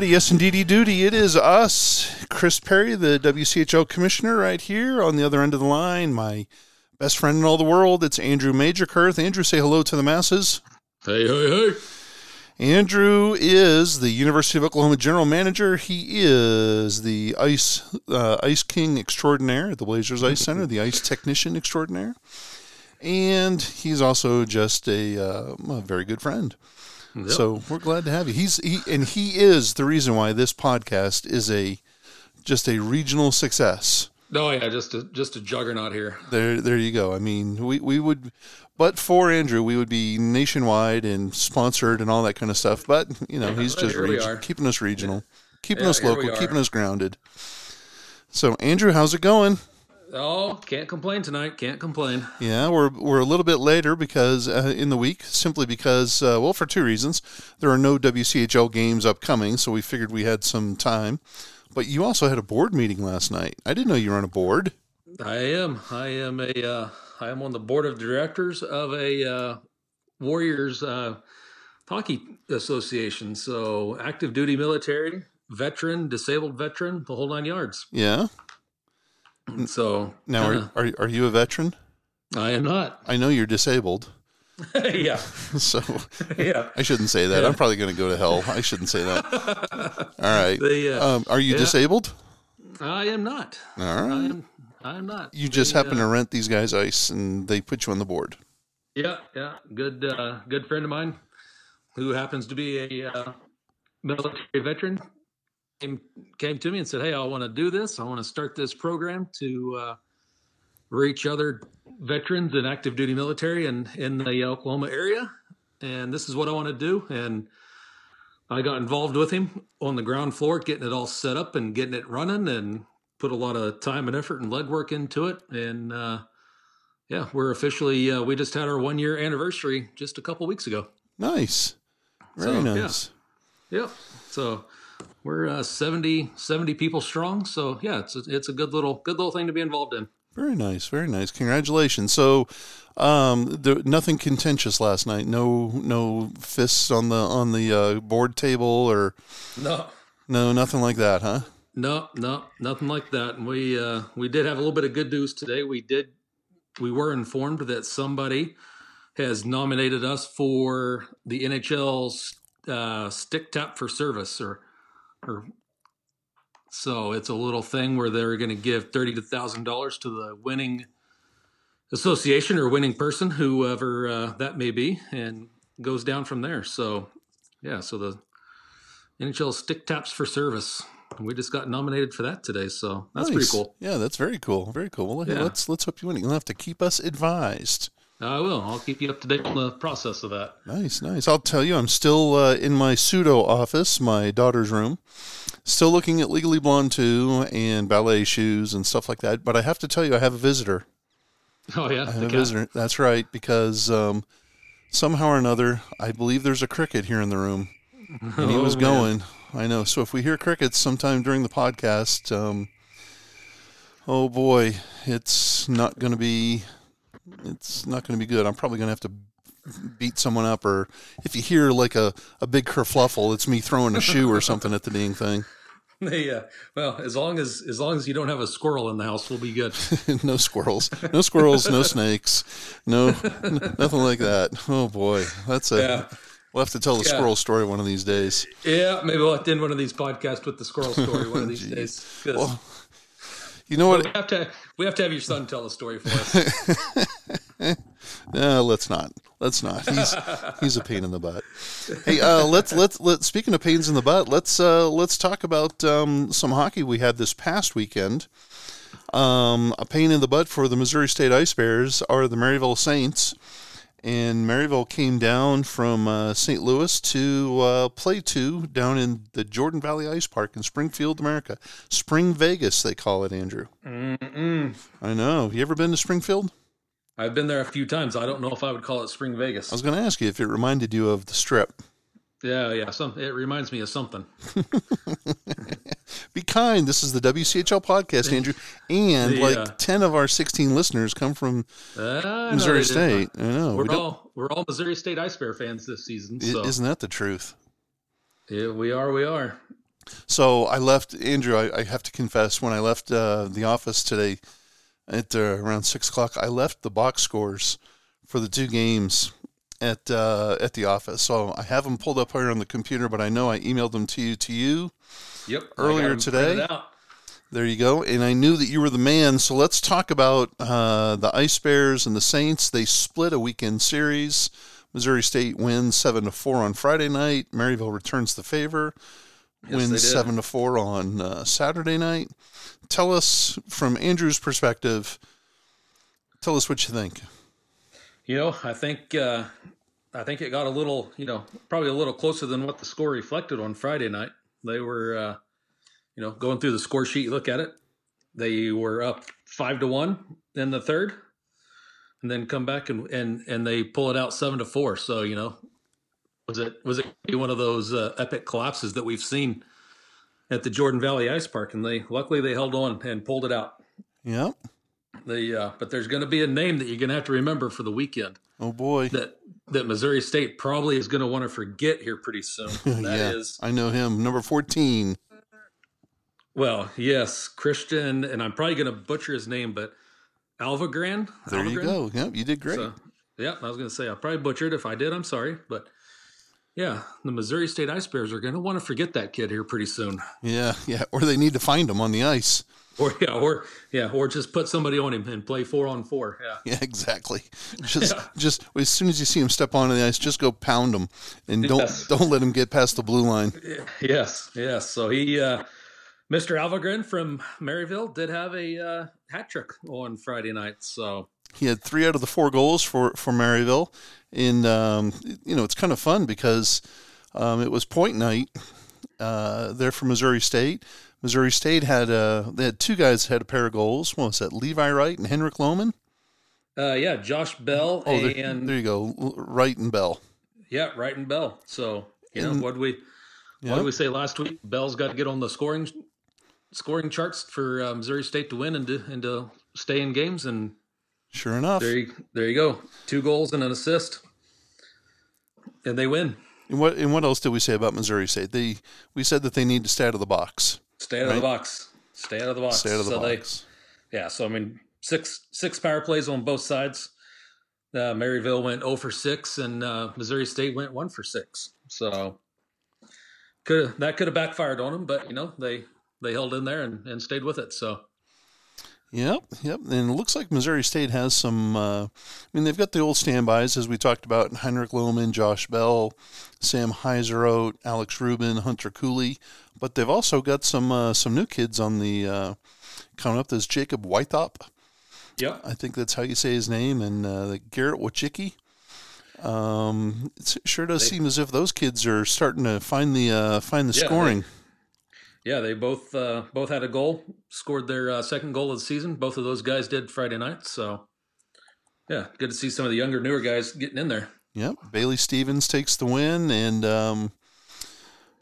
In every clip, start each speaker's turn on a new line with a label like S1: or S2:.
S1: Well, alrighty, yes, indeedy duty. It is us, Chris Perry, the WCHL commissioner, right here on the other end of the line. My best friend in all the world. It's Andrew Magerkurth. Andrew, say hello to the masses.
S2: Hey, hey, hey.
S1: Andrew is the University of Oklahoma general manager. He is the ice uh, ice king extraordinaire at the Blazers Ice Center, the ice technician extraordinaire, and he's also just a, uh, a very good friend.
S2: Yep.
S1: So we're glad to have you. He's he and he is the reason why this podcast is a just a regional success.
S2: Oh yeah, just a just a juggernaut here.
S1: There there you go. I mean, we we would but for Andrew, we would be nationwide and sponsored and all that kind of stuff. But you know,
S2: Yeah,
S1: he's just reg- keeping us regional, keeping
S2: Yeah,
S1: us local, keeping us grounded. So Andrew, how's it going?
S2: Oh, can't complain tonight. Can't complain.
S1: Yeah, we're we're a little bit later because uh, in the week, simply because uh, well, for two reasons. There are no WCHL games upcoming, so we figured we had some time. But you also had a board meeting last night. I didn't know you were on a board.
S2: I am. I am a. Uh, I am on the board of directors of a uh, Warriors uh, hockey association. So active duty military, veteran, disabled veteran, the whole nine yards.
S1: Yeah.
S2: So
S1: Now, are, are are you a veteran?
S2: I am not.
S1: I know you're disabled,
S2: yeah,
S1: so
S2: yeah.
S1: I shouldn't say that.
S2: Yeah.
S1: I'm probably going to go to hell. I shouldn't say that. All right.
S2: The, uh,
S1: Um, are you
S2: yeah.
S1: disabled?
S2: I am not.
S1: All
S2: I am, I am not.
S1: You just happen
S2: uh,
S1: to rent these guys ice, and they put you on the board.
S2: Yeah, yeah. Good, uh, good friend of mine who happens to be a uh, military veteran came came to me and said, "Hey, I want to do this. I want to start this program to uh, reach other veterans and active duty military in in the Oklahoma area, and this is what I want to do." And I got involved with him on the ground floor, getting it all set up and getting it running, and put a lot of time and effort and legwork into it, and. Uh, yeah, we're officially. Uh, we just had our one year anniversary just a couple weeks ago.
S1: Nice. Very
S2: So, yeah.
S1: nice.
S2: Yep. So we're uh, 70, 70 people strong. So yeah, it's a, it's a good little good little thing to be involved in.
S1: Very nice, very nice. Congratulations. So, um, there, nothing contentious last night. No, no fists on the on the uh, board table, or
S2: No,
S1: no, nothing like that, huh?
S2: no, no, nothing like that. And we uh, we did have a little bit of good news today. We did we were informed that somebody has nominated us for the NHL's uh, stick tap for service or or so it's a little thing where they're going to give thirty thousand dollars to the winning association or winning person, whoever uh, that may be, and goes down from there. So yeah, so the NHL stick taps for service. We just got nominated for that today, so that's pretty cool.
S1: Yeah, that's very cool. Very cool. Well,
S2: Yeah.
S1: let's let's hope you win. You'll have to keep us advised.
S2: I will. I'll keep you up to date on the process of that.
S1: Nice, nice. I'll tell you, I'm still uh, in my pseudo office, my daughter's room, still looking at Legally Blonde 2 and ballet shoes and stuff like that. But I have to tell you, I have a visitor.
S2: Oh yeah,
S1: I have a
S2: cat.
S1: visitor. That's right, because um, somehow or another, I believe there's a cricket here in the room, and he
S2: Oh,
S1: was
S2: man.
S1: going. I know. So if we hear crickets sometime during the podcast, um, oh boy, it's not going to be. It's not going to be good. I'm probably going to have to beat someone up, or if you hear like a, a big kerfluffle, it's me throwing a shoe or something at the dang thing.
S2: Yeah. Uh, well, as long as as long as you don't have a squirrel in the house, we'll be good.
S1: no squirrels, no squirrels, no snakes, no n- nothing like that. Oh boy, that's a.
S2: Yeah.
S1: We'll have to tell the
S2: Yeah.
S1: squirrel story one of these days.
S2: Yeah, maybe we'll have to end one of these podcasts with the squirrel story one of these days.
S1: Well, You know what?
S2: we have to we have to have your son tell the story for us.
S1: No, let's not. Let's not. He's he's a pain in the butt. Hey, uh, let's let's let. Speaking of pains in the butt, let's uh, let's talk about um, some hockey we had this past weekend. Um, a pain in the butt for the Missouri State Ice Bears are the Maryville Saints, and Maryville came down from uh, St. Louis to uh, play two down in the Jordan Valley Ice Park in Springfield, America. Spring Vegas, they call it, Andrew.
S2: Mm-mm.
S1: I know. You ever been to Springfield?
S2: I've been there a few times. I don't know if I would call it Spring Vegas.
S1: I was going to ask you if it reminded you of the Strip.
S2: Yeah, yeah. Some it reminds me of something.
S1: Be kind. This is the WCHL podcast, Andrew, and
S2: The,
S1: like
S2: uh,
S1: ten of our sixteen listeners come from
S2: Uh,
S1: Missouri
S2: do.
S1: State. I know.
S2: We're
S1: We
S2: all we're all Missouri State Ice Bear fans this season. So
S1: Isn't that the truth?
S2: yeah, we are. We are.
S1: So I left Andrew. I, I have to confess, when I left uh, the office today at uh, around six o'clock, I left the box scores for the two games at uh, at the office. So I have them pulled up here on the computer, but I know I emailed them to you to you.
S2: Yep.
S1: Earlier today? There you go. And I knew that you were the man. So let's talk about uh, the Ice Bears and the Saints. They split a weekend series. Missouri State wins seven to four on Friday night. Maryville returns the favor,
S2: Yes,
S1: wins seven to four on uh, Saturday night. Tell us from Andrew's perspective. Tell us what you think.
S2: You know, I think uh, I think it got a little, you know, probably a little closer than what the score reflected on Friday night. They were, uh, you know, going through the score sheet. Look at it. They were up five to one in the third, and then come back and and and they pull it out seven to four. So you know, was it was it one of those uh, epic collapses that we've seen at the Jordan Valley Ice Park? And they luckily they held on and pulled it out.
S1: Yep.
S2: The uh, but there's going to be a name that you're going to have to remember for the weekend
S1: Oh boy.
S2: that that Missouri State probably is going to want to forget here pretty soon. That is
S1: yeah. I know him. Number fourteen.
S2: well, yes, Christian, and I'm probably going to butcher his name, but Alvagran.
S1: There you go. Yep, you did great.
S2: So, yeah, I was going to say I probably butchered. If I did, I'm sorry, but yeah, the Missouri State Ice Bears are going to want to forget that kid here pretty soon,
S1: yeah, yeah. Or they need to find him on the ice.
S2: Or yeah, or yeah, or just put somebody on him and play four on four. Yeah.
S1: Yeah, exactly. Just,
S2: Yeah.
S1: just as soon as you see him step onto the ice, just go pound him, and don't
S2: Yes.
S1: don't let him get past the blue line.
S2: Yes, yes. So he, uh, Mr. Alvagren from Maryville, did have a uh, hat trick on Friday night. So
S1: He had three out of the four goals for for Maryville, and um, you know it's kind of fun because um, it was point night uh, there for Missouri State. Missouri State had uh, they had two guys had a pair of goals. What was that? Levi Wright and Henrik Lohman.
S2: uh, yeah, Josh Bell
S1: Oh, there,
S2: and
S1: there you go, Wright and Bell.
S2: yeah, Wright and Bell. So you know
S1: And-
S2: what we
S1: Yeah.
S2: what did we say last week? Bell's got to get on the scoring scoring charts for uh, Missouri State to win and to, and to stay in games. And
S1: Sure enough.
S2: there you there you go, two goals and an assist, and they win.
S1: And what and what else did we say about Missouri State? They we said that they need to stay out of the box.
S2: Stay out of the box. Stay out of the box.
S1: Stay out of the
S2: so they- Yeah, so I mean, six six power plays on both sides. Uh, Maryville went 0 for six, and uh, Missouri State went one for six. So could that could have backfired on them, but you know they they held in there and, and stayed with it. So
S1: Yep, yep. And it looks like Missouri State has some. Uh, I mean, they've got the old standbys as we talked about: Heinrich Lohman, Josh Bell, Sam Heiseroth, Alex Rubin, Hunter Cooley. But they've also got some uh, some new kids on the uh, coming up. There's Jacob Wythop.
S2: yep,
S1: I think that's how you say his name, and uh, Garrett Wachicki. Um, it sure does
S2: They-
S1: seem as if those kids are starting to find the uh, find the
S2: Yeah, they-
S1: scoring.
S2: Yeah, they both uh, both had a goal, scored their uh, second goal of the season. Both of those guys did Friday night. So yeah, good to see some of the younger, newer guys getting in there.
S1: Yep. Bailey Stevens takes the win, and um,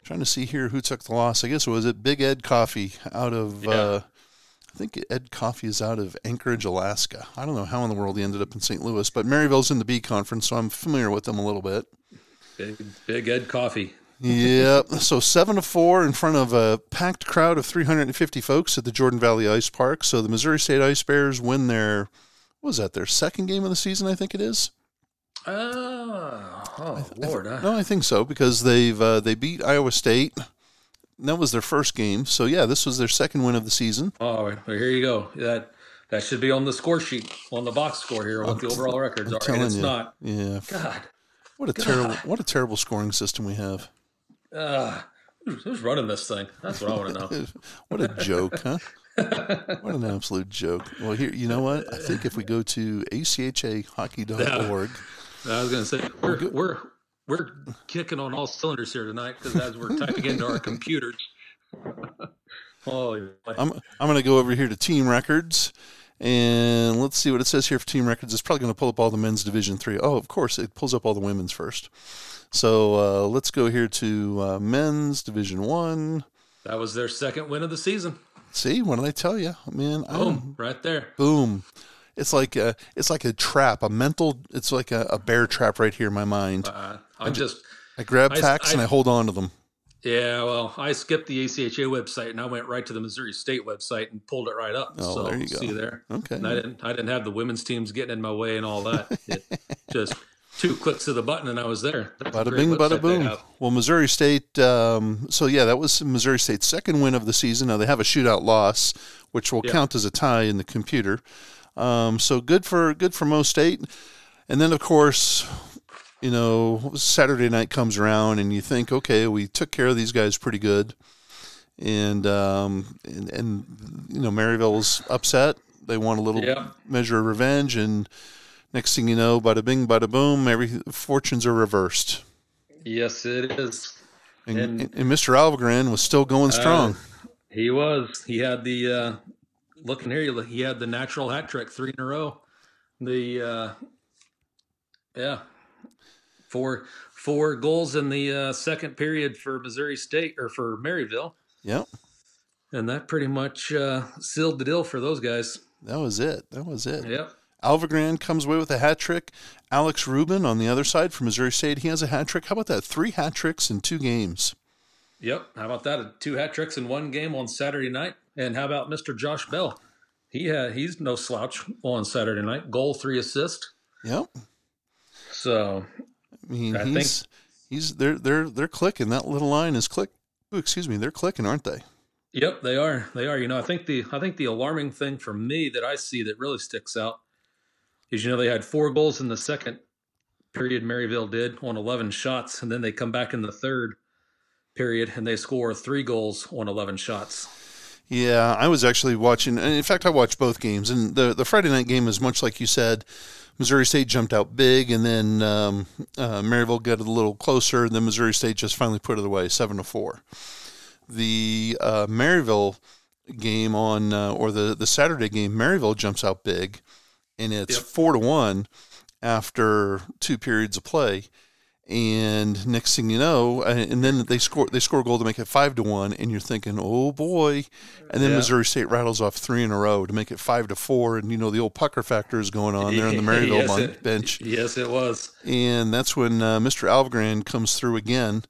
S1: trying to see here who took the loss. I guess it was it Big Ed Coffee out of.
S2: Yeah.
S1: Uh, I think Ed Coffee is out of Anchorage, Alaska. I don't know how in the world he ended up in St. Louis, but Maryville's in the B conference, so I'm familiar with them a little bit.
S2: Big, Big Ed Coffee.
S1: Yep. So seven to four in front of a packed crowd of 350 folks at the Jordan Valley Ice Park. So the Missouri State Ice Bears win their, what was that, their second game of the season? I think it is.
S2: Oh, oh Lord! I-
S1: No, I think so because they've uh, they beat Iowa State. That was their first game. So yeah, this was their second win of the season.
S2: Oh, well, here you go. That that should be on the score sheet on the box score here what the overall records
S1: I'm
S2: are, and it's
S1: you.
S2: not.
S1: Yeah.
S2: God,
S1: What a terrible what a terrible scoring system we have.
S2: Uh, who's, running this thing? That's what I want to know.
S1: What a joke, huh? What an absolute joke. Well, here, you know what? I think if we go to achahockey.org,
S2: I was going to say we're, we're we're kicking on all cylinders here tonight because as we're typing into our computers.
S1: oh, I'm I'm going to go over here to team records. And let's see what it says here for team records. It's probably going to pull up all the men's Division Three. Oh, of course, it pulls up all the women's first. So uh, let's go here to uh, men's Division One.
S2: That was their second win of the season.
S1: See, what did I tell you, man?
S2: Boom, I'm, right there.
S1: Boom. It's like a, it's like a trap, a mental. It's like a, a bear trap right here in my mind.
S2: Uh, I'm just,
S1: I grab facts and I hold on to them.
S2: Yeah, well, I skipped the ACHA website and I went right to the Missouri State website and pulled it right up.
S1: Oh, so there you go.
S2: See there.
S1: Okay.
S2: And I didn't I didn't have the women's teams getting in my way and all that. It just two clicks of the button and I was there.
S1: That's bada bing, bada boom. Well, Missouri State. Um, so yeah, that was Missouri State's second win of the season. Now they have a shootout loss, which will yeah. count as a tie in the computer. Um, so good for good for Mo State. And then of course you know, Saturday night comes around and you think, okay, we took care of these guys pretty good, and um, and, and you know, Maryville's upset. They want a little yeah. measure of revenge, and next thing you know, bada bing, bada boom, every fortunes are reversed.
S2: Yes, it is.
S1: And, and, and Mr. Alvegren was still going strong.
S2: Uh, he was. He had the uh, looking here. He had the natural hat trick three in a row. The uh, yeah, four four goals in the uh, second period for Missouri State or for Maryville.
S1: Yep.
S2: And that pretty much uh, sealed the deal for those guys.
S1: That was it. That was it.
S2: Yep.
S1: Alvegran comes away with a hat trick. Alex Rubin on the other side for Missouri State, he has a hat trick. How about that? Three hat tricks in two games.
S2: Yep. How about that? Two hat tricks in one game on Saturday night. And how about Mr. Josh Bell? He had he's no slouch on Saturday night. Goal, three assist.
S1: Yep.
S2: So
S1: I mean, I he's think, he's they're they're they're clicking. That little line is click. Ooh, excuse me, they're clicking, aren't they?
S2: Yep, they are. They are. You know, I think the I think the alarming thing for me that I see that really sticks out is you know they had four goals in the second period. Maryville did on eleven shots, and then they come back in the third period and they score three goals on eleven shots.
S1: Yeah, I was actually watching. In fact, I watched both games, and the the Friday night game is much like you said. Missouri State jumped out big, and then um, uh, Maryville got a little closer, and then Missouri State just finally put it away, seven to four. The uh, Maryville game on, uh, or the the Saturday game, Maryville jumps out big, and it's yep. four to one after two periods of play and next thing you know, and then they score they score a goal to make it five to one, and you're thinking, oh boy, and then yeah. Missouri State rattles off three in a row to make it five to four, and you know the old pucker factor is going on there on the Maryville yes, it, bench.
S2: Yes, it was,
S1: and that's when uh, Mr. Alvegran comes through again,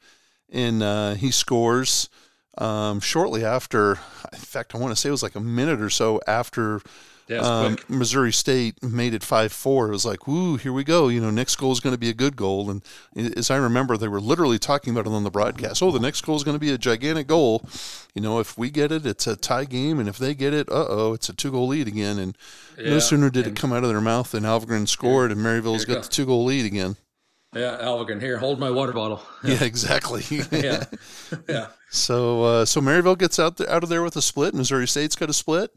S1: and uh, he scores um, shortly after. In fact, I want to say it was like a minute or so after
S2: yeah, um,
S1: Missouri State made it 5 4. It was like, woo, here we go. You know, next goal is going to be a good goal. And as I remember, they were literally talking about it on the broadcast. Oh, the next goal is going to be a gigantic goal. You know, if we get it, it's a tie game. And if they get it, uh oh, it's a two goal lead again. And yeah, no sooner did it come out of their mouth than Alvegren scored, and Maryville's got go. the two goal lead again.
S2: Yeah, Alvegren, here, hold my water bottle.
S1: Yeah, yeah exactly.
S2: yeah, yeah.
S1: So, uh, so Maryville gets out there, out of there with a split. Missouri State's got a split.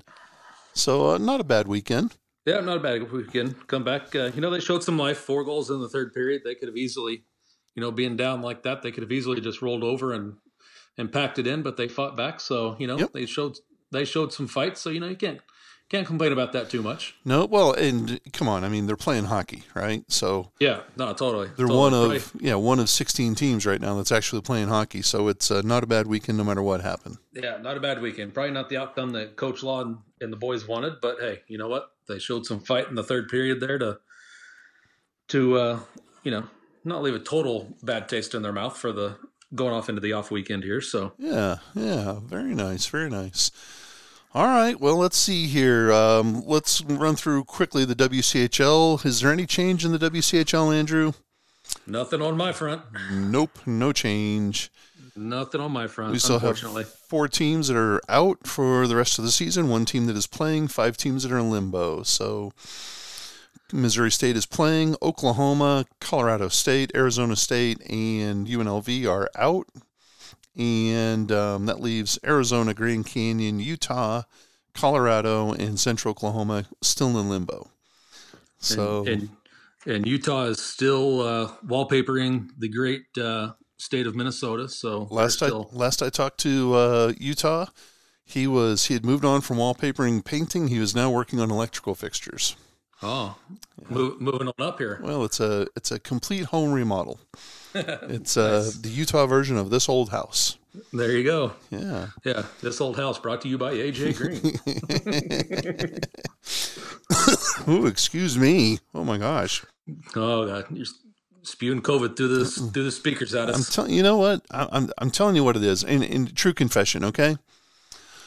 S1: So uh, not a bad weekend.
S2: Yeah, not a bad weekend. Come back. Uh, you know, they showed some life. Four goals in the third period. They could have easily, you know, being down like that, they could have easily just rolled over and and packed it in. But they fought back. So you know, yep. they showed they showed some fight. So you know, you can't can't complain about that too much.
S1: No, well, and come on, I mean they're playing hockey, right? So
S2: yeah, no, totally.
S1: They're
S2: totally.
S1: one of right. yeah one of sixteen teams right now that's actually playing hockey. So it's uh, not a bad weekend, no matter what happened.
S2: Yeah, not a bad weekend. Probably not the outcome that Coach Law and, the boys wanted, but hey, you know what? They showed some fight in the third period there to to uh, you know not leave a total bad taste in their mouth for the going off into the off weekend here. So
S1: yeah, yeah, very nice, very nice. All right. Well, let's see here. Um, let's run through quickly the WCHL. Is there any change in the WCHL, Andrew?
S2: Nothing on my front.
S1: Nope, no change.
S2: Nothing on my front.
S1: We still have four teams that are out for the rest of the season. One team that is playing. Five teams that are in limbo. So Missouri State is playing. Oklahoma, Colorado State, Arizona State, and UNLV are out and um, that leaves Arizona, Grand Canyon, Utah, Colorado, and Central Oklahoma still in limbo. So.
S2: And, and and Utah is still uh, wallpapering the great uh, state of Minnesota. So
S1: last I last I talked to uh, Utah, he was he had moved on from wallpapering painting. He was now working on electrical fixtures.
S2: oh, move, moving on up here.
S1: Well, it's a it's a complete home remodel. It's uh, the Utah version of this old house.
S2: There you go.
S1: Yeah.
S2: Yeah, this old house brought to you by AJ Green.
S1: Ooh, excuse me. Oh my gosh.
S2: oh God, you're spewing COVID through this through the speakers at us.
S1: I'm telling you know what I, I'm I'm telling you what it is. In in true confession, okay.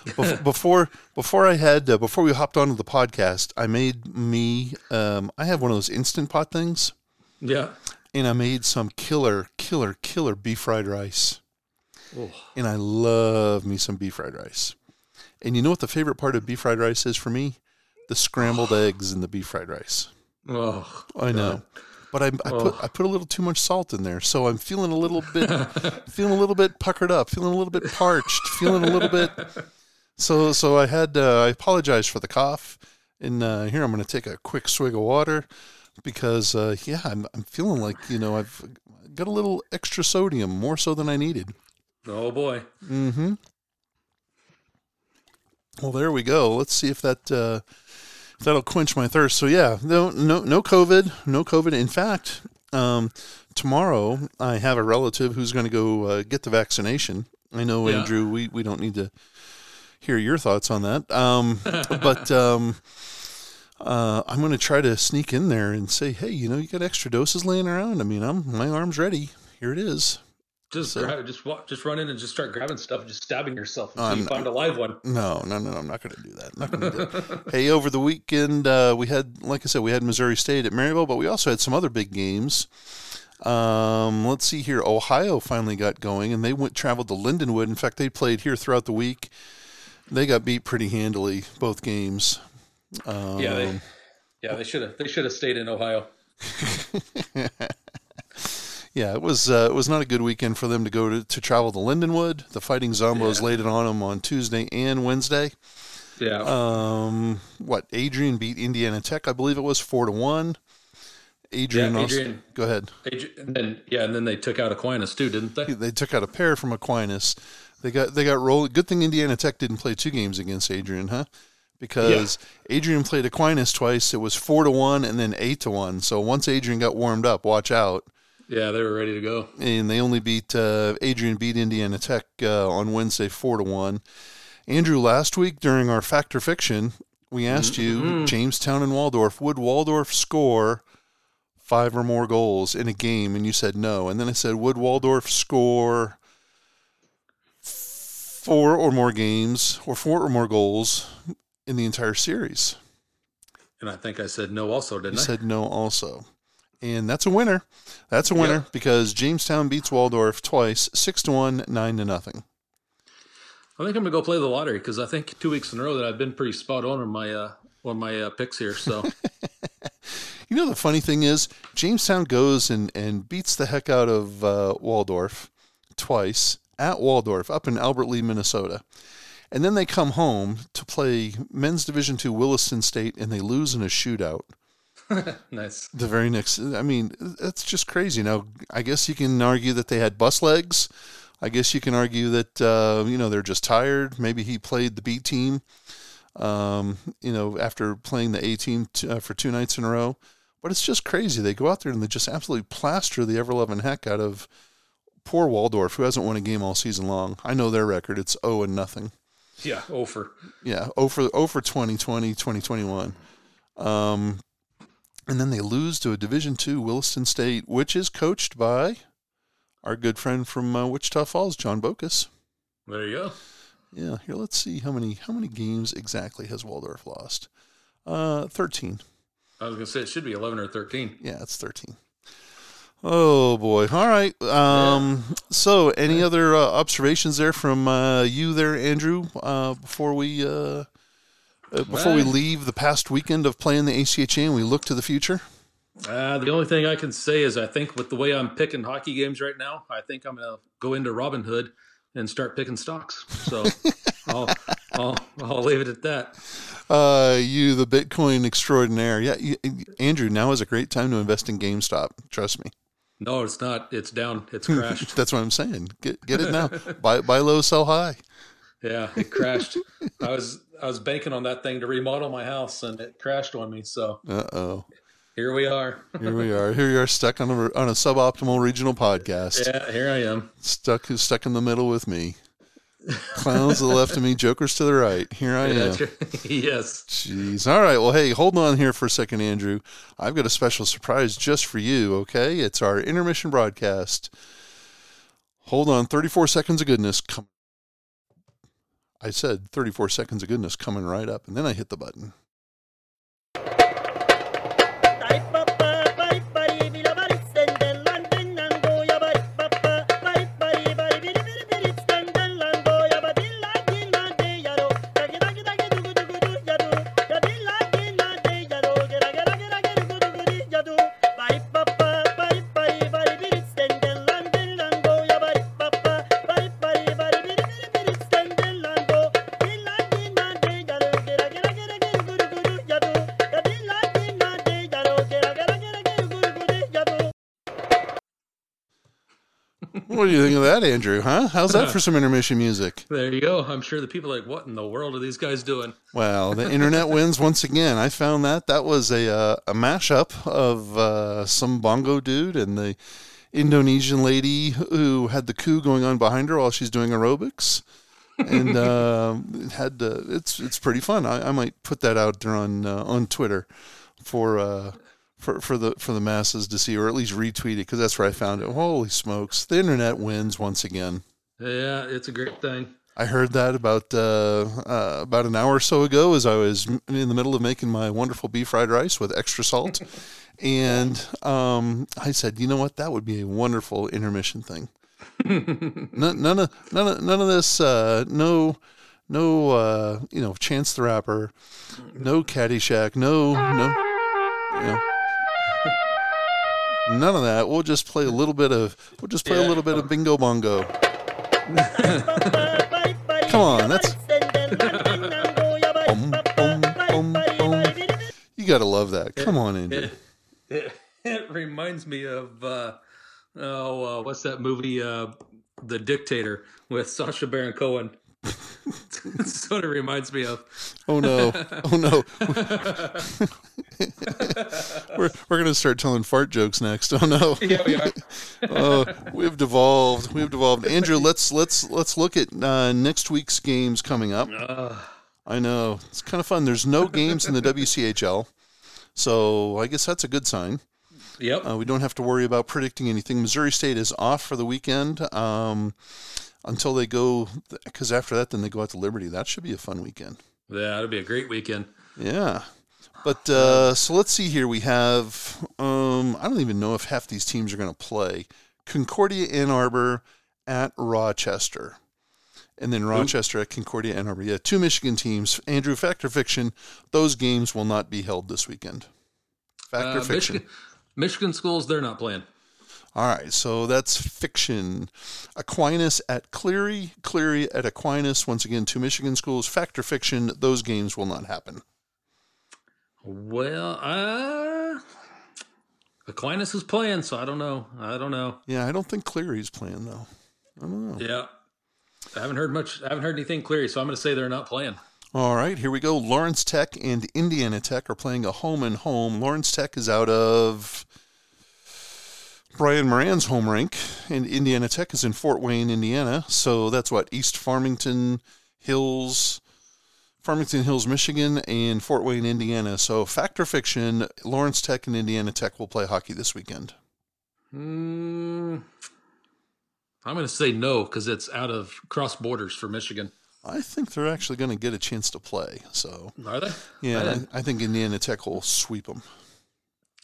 S1: Bef- before before I had uh, before we hopped onto the podcast, I made me um, I have one of those instant pot things,
S2: yeah.
S1: and I made some killer killer killer beef fried rice,
S2: Oh,
S1: and I love me some beef fried rice. And you know what the favorite part of beef fried rice is for me? The scrambled eggs and the beef fried rice.
S2: oh,
S1: I know. But I, I put. I put a little too much salt in there, so I'm feeling a little bit feeling a little bit puckered up, feeling a little bit parched, feeling a little bit. So so I had uh, I apologize for the cough, and uh, here I'm going to take a quick swig of water because uh, yeah I'm I'm feeling like you know I've got a little extra sodium, more so than I needed.
S2: oh boy.
S1: Mm-hmm. Well, there we go. Let's see if that uh, that'll quench my thirst. So yeah, no, no, no COVID, no COVID. In fact, um, tomorrow I have a relative who's going to go uh, get the vaccination. I know,
S2: Yeah.
S1: Andrew. We we don't need to hear your thoughts on that, um, but. Um, uh, I'm going to try to sneak in there and say, "Hey, you know, you got extra doses laying around. I mean, I'm my arm's ready. Here it is."
S2: Just
S1: So-
S2: grab, just walk, just run in and just start grabbing stuff and just stabbing yourself until
S1: I'm
S2: you
S1: not-
S2: find a live one.
S1: No, no, no, I'm not going to do that. Not to do it. hey, over the weekend, uh, we had, like I said, we had Missouri State at Maryville, but we also had some other big games. Um, let's see here. Ohio finally got going, and they went traveled to Lindenwood. In fact, they played here throughout the week. They got beat pretty handily both games. Um,
S2: Yeah, they, yeah, they should have, they should have stayed in Ohio.
S1: yeah, it was uh, it was not a good weekend for them to go to, to travel to Lindenwood. The Fighting Zombos
S2: Yeah.
S1: laid it on them on Tuesday and Wednesday.
S2: Yeah,
S1: Um, what Adrian beat Indiana Tech, I believe it was four to one. Adrian,
S2: Yeah,
S1: also-
S2: Adrian.
S1: go ahead.
S2: Adri- and then yeah, and then they took out Aquinas too, didn't they?
S1: They took out a pair from Aquinas. They got they got rolled. Good thing Indiana Tech didn't play two games against Adrian, huh? Because Adrian played Aquinas twice. It was four to one and then eight to one. So once Adrian got warmed up, watch out.
S2: Yeah, they were ready to go.
S1: And they only beat uh, Adrian beat Indiana Tech uh, on Wednesday four to one. Andrew, last week during our Factor Fiction, we asked you
S2: Mhm.
S1: Jamestown and Waldorf would Waldorf score five or more goals in a game, and you said no. And then I said would Waldorf score four or more games or four or more goals in the entire series?
S2: And I think I said no, also didn't I?
S1: said no also. And that's a winner. That's a winner because Jamestown beats Waldorf twice, six to one, nine to nothing.
S2: I think I'm gonna go play the lottery because I think two weeks in a row that I've been pretty spot on on my uh, on my uh, picks here. So
S1: You know the funny thing is Jamestown goes and, and beats the heck out of uh, Waldorf twice at Waldorf up in Albert Lea, Minnesota. And then they come home to play men's division two Williston State and they lose in a shootout.
S2: nice.
S1: the very next i mean that's just crazy. Now i guess you can argue that they had bus legs. I guess you can argue that uh, you know they're just tired. Maybe he played the b team um, you know after playing the a team t- uh, for two nights in a row. But it's just crazy. They go out there and they just absolutely plaster the ever-loving heck out of poor waldorf who hasn't won a game all season long. I know their record. It's 0 and nothing.
S2: Yeah, over.
S1: yeah, 0 for 0 for 2020, 2021. Um, and then they lose to a Division Two Williston State, which is coached by our good friend from uh, Wichita Falls, John Bocus.
S2: There you go.
S1: Yeah, here let's see how many how many games exactly has Waldorf lost. Uh, thirteen.
S2: I was gonna say it should be 11 or 13.
S1: Yeah, it's thirteen. Oh boy! All right. Um, so, any other uh, observations there from uh, you there, Andrew? Uh, before we uh, uh, before we leave the past weekend of playing the ACHA and we look to the future.
S2: Uh, the only thing I can say is I think with the way I'm picking hockey games right now, I think I'm gonna go into Robinhood and start picking stocks. So I'll, I'll I'll leave it at that.
S1: uh, you, the Bitcoin extraordinaire. Yeah, you, Andrew. Now is a great time to invest in GameStop. Trust me.
S2: No, it's not. It's down. It's crashed.
S1: That's what I'm saying. Get get it now. buy buy low, sell high.
S2: Yeah, it crashed. I was I was banking on that thing to remodel my house, and it crashed on me. So,
S1: uh oh.
S2: Here we are.
S1: here we are. Here you are stuck on a on a suboptimal regional podcast.
S2: Yeah, here I am.
S1: Stuck who's stuck in the middle with me. Clowns to the left of me, jokers to the right. Here I
S2: Yeah,
S1: am.
S2: yes.
S1: Jeez. All right. Well, hey, hold on here for a second, Andrew. I've got a special surprise just for you, okay? It's our intermission broadcast. Hold on. 34 seconds of goodness. Come. I said 34 seconds of goodness coming right up, and then I hit the button. What do you think of that, Andrew? Huh? How's that for some intermission music?
S2: There you go. I'm sure the people are like, what in the world are these guys doing?
S1: Well, the internet wins once again. I found that that was a uh, a mashup of uh, some bongo dude and the Indonesian lady who had the coup going on behind her while she's doing aerobics, and uh, it had uh, it's it's pretty fun. I, I might put that out there on uh, on Twitter for. For, for the for the masses to see, or at least retweet it, because that's where I found it. Holy smokes! The internet wins once again.
S2: Yeah, it's a great thing.
S1: I heard that about uh, uh, about an hour or so ago as I was in the middle of making my wonderful beef fried rice with extra salt, and um, I said, you know what, that would be a wonderful intermission thing. none, none of none of none of this. Uh, no, no. Uh, you know, Chance the Rapper. No Caddyshack. No, no. You know, none of that. We'll just play a little bit of. We'll just play a little bit of Bingo Bongo. Come on, that's. Boom, boom, boom, boom. You gotta love that. Come on, Andrew.
S2: It, it, it reminds me of uh, oh, uh, what's that movie? Uh, the Dictator with Sacha Baron Cohen. It sort of reminds me of.
S1: Oh no! Oh no! we're we're gonna start telling fart jokes next. Oh no!
S2: Yeah, we are.
S1: Oh, we've devolved. We've devolved. Andrew, let's let's let's look at uh, next week's games coming up.
S2: Uh,
S1: I know it's kind of fun. There's no games in the WCHL, so I guess that's a good sign.
S2: yep.
S1: Uh, we don't have to worry about predicting anything. Missouri State is off for the weekend um, until they go, because after that, then they go out to Liberty. That should be a fun weekend.
S2: yeah, it'll be a great weekend.
S1: Yeah. But uh, so let's see here. We have, um, I don't even know if half these teams are going to play. Concordia Ann Arbor at Rochester. And then Rochester at Concordia Ann Arbor. Yeah, two Michigan teams. Andrew, fact or fiction, those games will not be held this weekend. Fact or
S2: Uh,
S1: fiction?
S2: Michigan, Michigan schools, they're not playing.
S1: All right, so that's fiction. Aquinas at Cleary, Cleary at Aquinas. Once again, two Michigan schools. Fact or fiction, those games will not happen.
S2: Well, uh, Aquinas is playing, so I don't know. I don't know.
S1: Yeah, I don't think Cleary's playing though. I don't know.
S2: Yeah. I haven't heard much. I haven't heard anything Cleary, so I'm going to say they're not playing.
S1: All right, here we go. Lawrence Tech and Indiana Tech are playing a home and home. Lawrence Tech is out of Brian Moran's home rink, in Indiana Tech is in Fort Wayne, Indiana. So that's what East Farmington Hills, Farmington Hills, Michigan, and Fort Wayne, Indiana. So fact or fiction, Lawrence Tech and Indiana Tech will play hockey this weekend.
S2: Mm, I'm going to say no because it's out of cross borders for Michigan.
S1: I think they're actually going to get a chance to play. So
S2: Are they?
S1: Yeah, I, I think Indiana Tech will sweep them.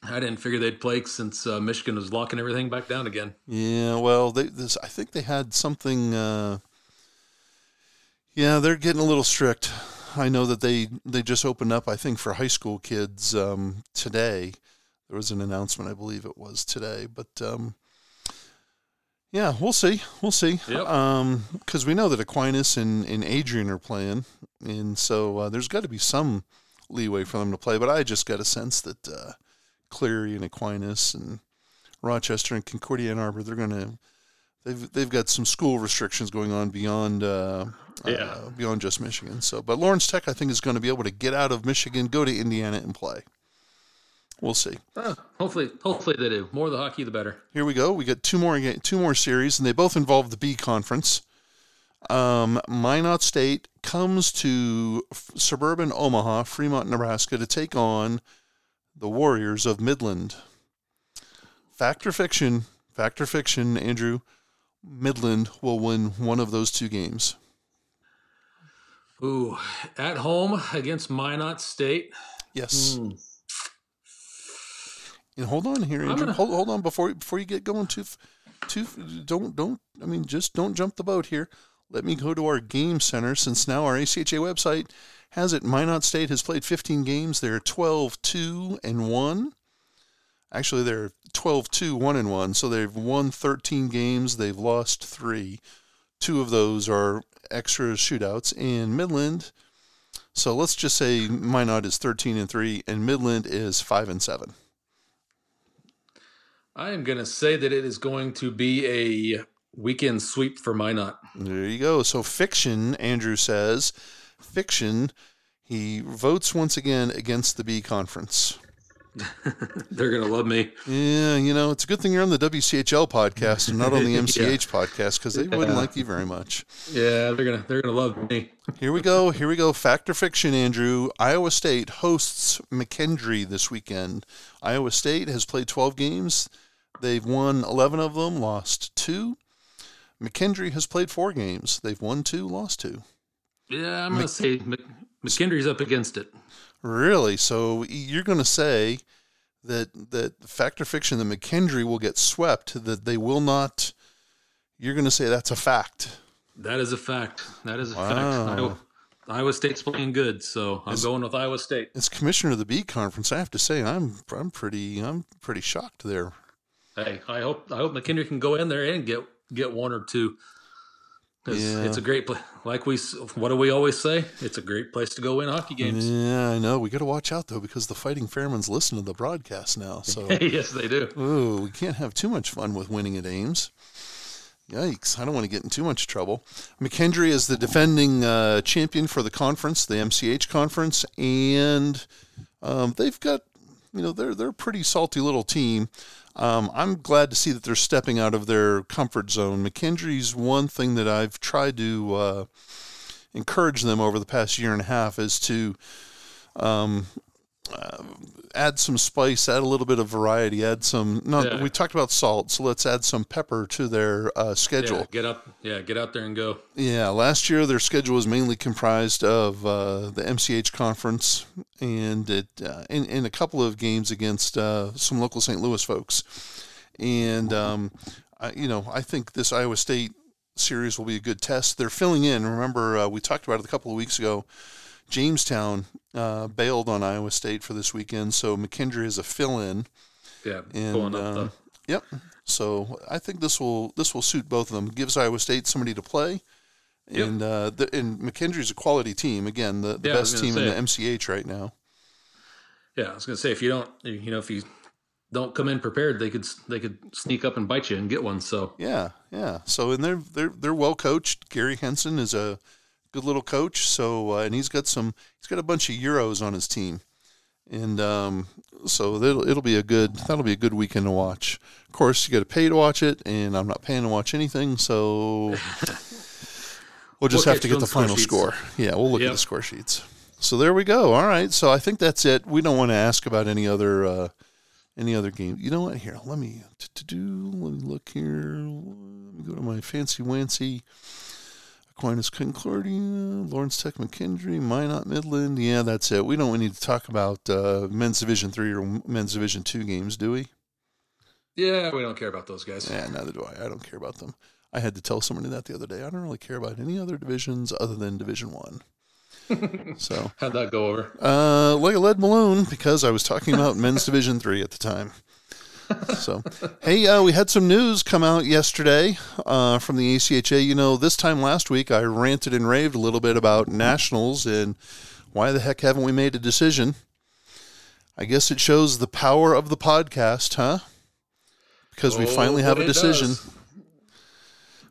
S2: I didn't figure they'd play since uh, Michigan was locking everything back down again.
S1: Yeah, well, they this I think they had something. Uh, yeah, they're getting a little strict. I know that they they just opened up. I think for high school kids um, today. There was an announcement, I believe it was today, but um, Yeah, we'll see. We'll see.
S2: Yep.
S1: Um, because we know that Aquinas and, and Adrian are playing, and so uh, there's got to be some leeway for them to play. But I just got a sense that uh, Cleary and Aquinas and Rochester and Concordia Ann Arbor, they're gonna they've they've got some school restrictions going on beyond uh,
S2: Yeah.
S1: uh, beyond just Michigan. So, but Lawrence Tech, I think, is going to be able to get out of Michigan, go to Indiana, and play. We'll see.
S2: Uh, hopefully, hopefully they do. More the hockey, the better.
S1: Here we go. We got two more two more series, and they both involve the B conference. Um, Minot State comes to f- suburban Omaha, Fremont, Nebraska, to take on the Warriors of Midland. Fact or fiction? Fact or fiction, Andrew? Midland will win one of those two games.
S2: Ooh, at home against Minot State.
S1: Yes.
S2: Hmm.
S1: And hold on here, Andrew.
S2: gonna-
S1: Hold, hold on before before you get going too, too. Don't don't. I mean, just don't jump the boat here. Let me go to our game center since now our ACHA website has it. Minot State has played 15 games. They're 12, 2, and one. Actually, they're 12, 2, 1, and one. So they've won 13 games. They've lost three. Two of those are extra shootouts. And Midland. So let's just say Minot is 13 and three, and Midland is five and seven.
S2: I am going to say that it is going to be a weekend sweep for Minot.
S1: There you go. So fiction, Andrew says, fiction. He votes once again against the B conference.
S2: They're going to love me.
S1: Yeah, you know, it's a good thing you're on the WCHL podcast and not on the MCH podcast because they wouldn't like you very much.
S2: Yeah, they're gonna they're gonna love me.
S1: Here we go. Here we go. Fact or fiction, Andrew. Iowa State hosts McKendree this weekend. Iowa State has played 12 games. They've won 11 of them, lost two. McKendree has played four games. They've won two, lost two.
S2: Yeah, I'm gonna say Mc, McKendree's up against it.
S1: Really? So you're going to say that that fact or fiction that McKendree will get swept? That they will not? You're going to say that's a fact.
S2: That is a fact. That is a
S1: Wow.
S2: fact. Iowa, Iowa State's playing good, so I'm
S1: Is-
S2: going with Iowa State.
S1: As commissioner of the B conference, I have to say I'm I'm pretty I'm pretty shocked there.
S2: Hey, I hope I hope McKendree can go in there and get get one or two.
S1: Yeah.
S2: it's a great place. Like we, what do we always say? It's a great place to go win hockey games.
S1: Yeah, I know. We got to watch out though because the Fighting Fairmans listen to the broadcast now. So
S2: yes, they do.
S1: Ooh, we can't have too much fun with winning at Ames. Yikes! I don't want to get in too much trouble. McKendree is the defending uh, champion for the conference, the MCH conference, and um, they've got, you know, they're they're a pretty salty little team. Um, I'm glad to see that they're stepping out of their comfort zone. McKendree's one thing that I've tried to uh, encourage them over the past year and a half is to um, uh, add some spice, add a little bit of variety, add some. No,
S2: Yeah.
S1: we talked about salt, so let's add some pepper to their uh,
S2: Yeah,
S1: schedule.
S2: get up, Yeah, get out there and go.
S1: Yeah, last year their schedule was mainly comprised of uh, the MCH conference and it uh, in, in a couple of games against uh, some local St. Louis folks. And um, I, you know, I think this Iowa State series will be a good test. They're filling in. Remember, uh, we talked about it a couple of weeks ago. Jamestown uh, bailed on Iowa State for this weekend, so McKendree is a fill-in.
S2: Yeah,
S1: And uh, yep. So I think this will this will suit both of them. Gives Iowa State somebody to play,
S2: Yep.
S1: and uh, the, and McKendree's a quality team. Again, the, the
S2: Yeah,
S1: best team in the MCH right now.
S2: Yeah, I was gonna say if you don't, you know, if you don't come in prepared, they could they could sneak up and bite you and get one. So
S1: Yeah, yeah. So and they're they're they're well coached. Gary Henson is a good little coach. So uh, and he's got some he's got a bunch of euros on his team, and um, so it'll it'll be a good that'll be a good weekend to watch. Of course, you got to pay to watch it, and I'm not paying to watch anything, so we'll just
S2: We'll
S1: have to get the final
S2: sheets.
S1: score. Yeah, we'll look at the score sheets. So there we go. All right. So I think that's it. We don't want to ask about any other uh, any other game. You know what? Here, let me to do. Let me look here. Let me go to my fancy wancy. Aquinas Concordia, Lawrence Tech McKendree, Minot Midland. Yeah, that's it. We don't need to talk about uh, men's Division three or men's Division two games, do we?
S2: yeah, we don't care about those guys.
S1: Yeah, neither do I. I don't care about them. I had to tell somebody that the other day. I don't really care about any other divisions other than Division One. so,
S2: How'd that go over?
S1: uh, like a lead balloon because I was talking about men's Division three at the time. So, hey, uh, we had some news come out yesterday uh, from the ACHA. You know, this time last week, I ranted and raved a little bit about nationals and why the heck haven't we made a decision? I guess it shows the power of the podcast, huh? Because we
S2: Oh,
S1: finally have a decision.
S2: does.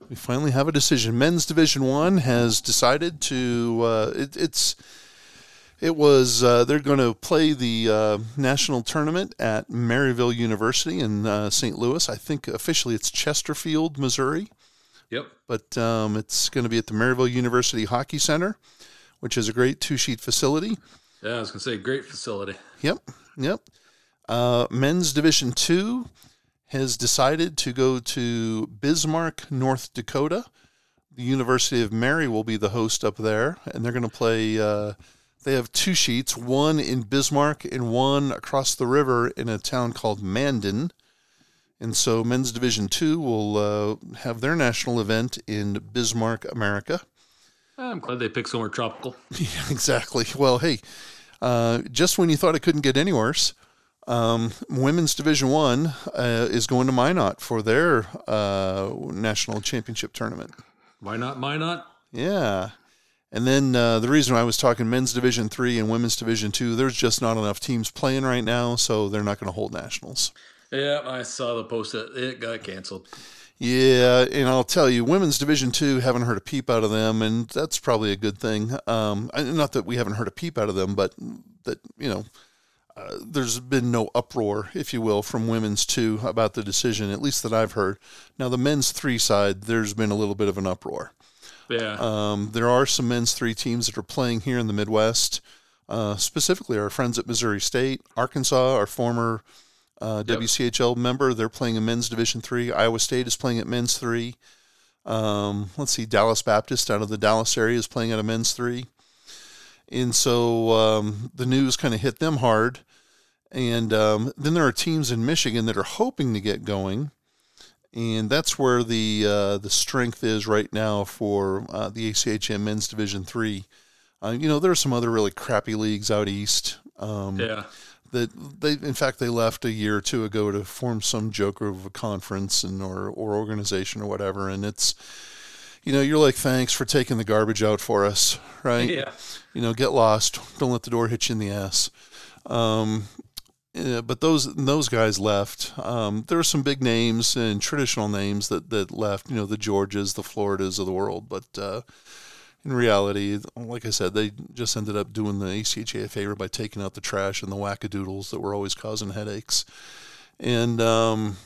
S1: We finally have a decision. Men's Division One has decided to. Uh, it, it's. It was. Uh, they're going to play the uh, national tournament at Maryville University in uh, St. Louis. I think officially it's Chesterfield, Missouri,
S2: Yep.
S1: but um, it's going to be at the Maryville University Hockey Center, which is a great two-sheet facility.
S2: Yeah, I was gonna say great facility.
S1: Yep, yep. Uh, men's Division Two has decided to go to Bismarck, North Dakota. The University of Mary will be the host up there, and they're going to play. They have two sheets, one in Bismarck and one across the river in a town called Mandan. And so, Men's Division Two will uh, have their national event in Bismarck, America.
S2: I'm glad they picked somewhere tropical.
S1: Yeah, exactly. Well, hey, uh, just when you thought it couldn't get any worse, um, Women's Division One uh, is going to Minot for their uh, national championship tournament.
S2: Why not? Why not?
S1: Yeah. And then uh, the reason I was talking men's division three and women's division two, there's just not enough teams playing right now, so they're not going to hold nationals.
S2: Yeah, I saw the post that it got canceled.
S1: Yeah, and I'll tell you, women's division two haven't heard a peep out of them, and that's probably a good thing. Um, not that we haven't heard a peep out of them, but that you know, uh, there's been no uproar, if you will, from women's two about the decision, at least that I've heard. Now the men's three side, there's been a little bit of an uproar.
S2: Yeah.
S1: Um, there are some men's three teams that are playing here in the Midwest. Uh, specifically, our friends at Missouri State, Arkansas, our former uh,
S2: Yep.
S1: WCHL member, they're playing in men's Division three. Iowa State is playing at men's three. Um, let's see, Dallas Baptist out of the Dallas area is playing at a men's three. And so um, the news kind of hit them hard. And um, then there are teams in Michigan that are hoping to get going and that's where the uh, the strength is right now for uh, the ACHA Men's Division Three. Uh, you know, there are some other really crappy leagues out east. Um,
S2: yeah.
S1: That they, in fact, they left a year or two ago to form some joker of a conference and or or organization or whatever. And it's, you know, you're like, thanks for taking the garbage out for us, right?
S2: Yeah.
S1: you know, get lost. Don't let the door hit you in the ass. Um, but those those guys left. Um, there are some big names and traditional names that, that left. You know, the Georgias, the Floridas of the world. But uh, in reality, like I said, they just ended up doing the ACHA a favor by taking out the trash and the wackadoodles that were always causing headaches. And um,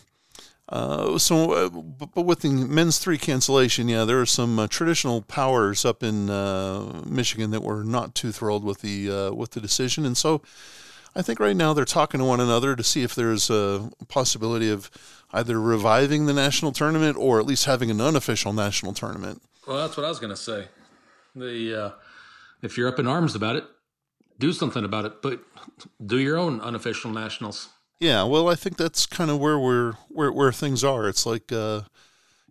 S1: uh, so, uh, but, but with the men's three cancellation, yeah, there are some uh, traditional powers up in uh, Michigan that were not too thrilled with the uh, with the decision, and so I think right now they're talking to one another to see if there's a possibility of either reviving the national tournament or at least having an unofficial national tournament.
S2: Well, that's what I was gonna say. The uh, if you're up in arms about it, do something about it. But do your own unofficial nationals.
S1: Yeah, well, I think that's kind of where we're where where things are. It's like, uh,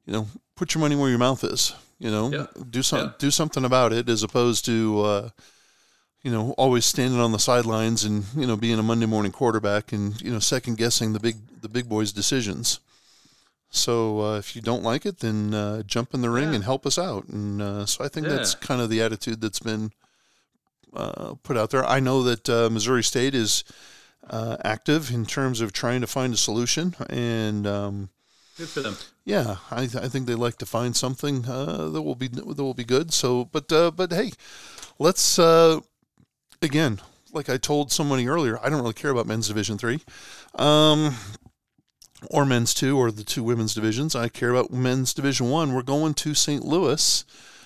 S1: you know, put your money where your mouth is. You know,
S2: Yeah.
S1: do some
S2: Yeah.
S1: do something about it, as opposed to, uh, you know, always standing on the sidelines and you know being a Monday morning quarterback and you know second guessing the big the big boys' decisions. So uh, if you don't like it, then uh, jump in the ring
S2: Yeah.
S1: and help us out. And uh, so I think that's kind of the attitude that's been uh, put out there. I know that uh, Missouri State is uh, active in terms of trying to find a solution, and um,
S2: Good for them.
S1: yeah, I, I think they like to find something uh, that will be that will be good. So, but uh, but hey, let's uh, again, like I told somebody earlier, I don't really care about men's division three, um, or men's two, or the two women's divisions. I care about men's division one. We're going to St. Louis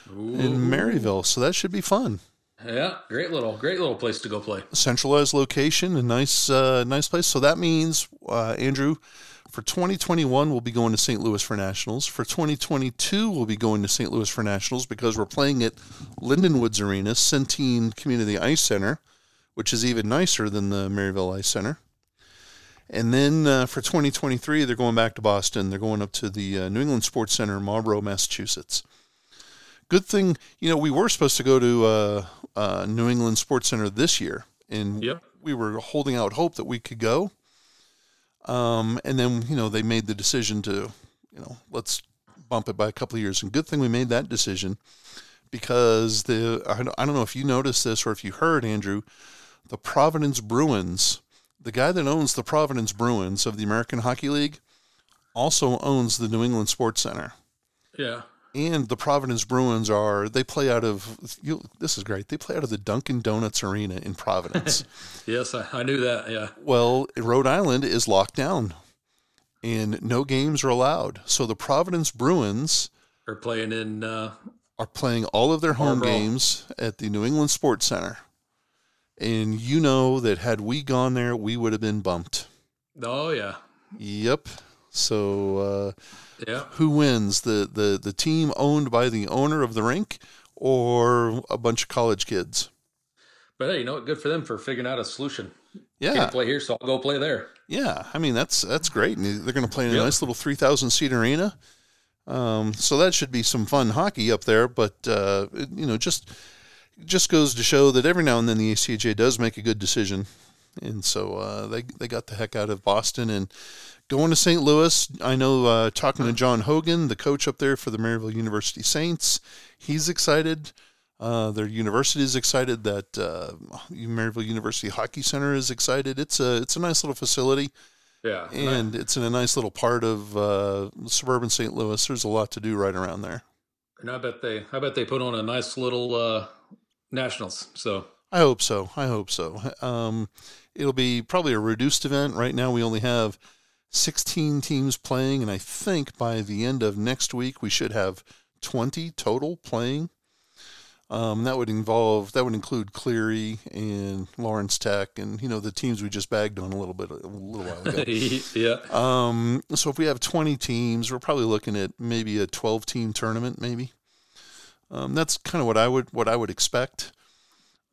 S1: in Maryville, so that should be fun.
S2: Yeah, great little, great little place to go play.
S1: centralized location, a nice, uh, nice place. So that means, uh, Andrew, for 2021, we'll be going to St. Louis for nationals. For 2022, we'll be going to St. Louis for nationals because we're playing at Lindenwood's Arena, Centene Community Ice Center, which is even nicer than the Maryville Ice Center. And then uh, for 2023, they're going back to Boston. They're going up to the uh, New England Sports Center in Marlborough, Massachusetts. Good thing, you know, we were supposed to go to uh, uh, New England Sports Center this year, and
S2: Yep.
S1: we were holding out hope that we could go. Um, and then you know they made the decision to, you know, let's bump it by a couple of years. And good thing we made that decision because the I don't, I don't know if you noticed this or if you heard Andrew, the Providence Bruins, the guy that owns the Providence Bruins of the American Hockey League, also owns the New England Sports Center.
S2: Yeah.
S1: And the Providence Bruins are they play out of you, this is great. They play out of the Dunkin' Donuts Arena in Providence.
S2: Yes, I, I knew that. Yeah.
S1: well, Rhode Island is locked down, and no games are allowed. So the Providence Bruins
S2: They're playing in. Uh,
S1: are playing all of their home
S2: Marlboro.
S1: games at the New England Sports Center. And you know that had we gone there, we would have been bumped.
S2: oh yeah.
S1: Yep. So uh,
S2: Yeah.
S1: who wins the, the the team owned by the owner of the rink or a bunch of college kids?
S2: But hey, you know what? Good for them for figuring out a solution.
S1: Yeah,
S2: Can't play here, so I'll go play there.
S1: yeah. I mean that's that's great. And they're going to play in a
S2: Yep.
S1: nice little three thousand seat arena. Um, so that should be some fun hockey up there. But uh, it- you know, just just goes to show that every now and then the ACHA does make a good decision. And so uh, they they got the heck out of Boston and going to St. Louis. I know uh, talking to John Hogan, the coach up there for the Maryville University Saints, he's excited. Uh, their university is excited. That uh, Maryville University Hockey Center is excited. It's a it's a nice little facility,
S2: Yeah.
S1: and it's in a nice little part of uh, suburban St. Louis. There's a lot to do right around there.
S2: And I bet they, I bet they put on a nice little uh, nationals. So
S1: I hope so. I hope so. Um, it'll be probably a reduced event. Right now, we only have 16 teams playing, and I think by the end of next week, we should have 20 total playing. Um, that would involve that would include Cleary and Lawrence Tech, and you know the teams we just bagged on a little bit a little while ago.
S2: yeah.
S1: Um, so if we have 20 teams, we're probably looking at maybe a 12 team tournament, maybe. Um, that's kind of what I would what I would expect.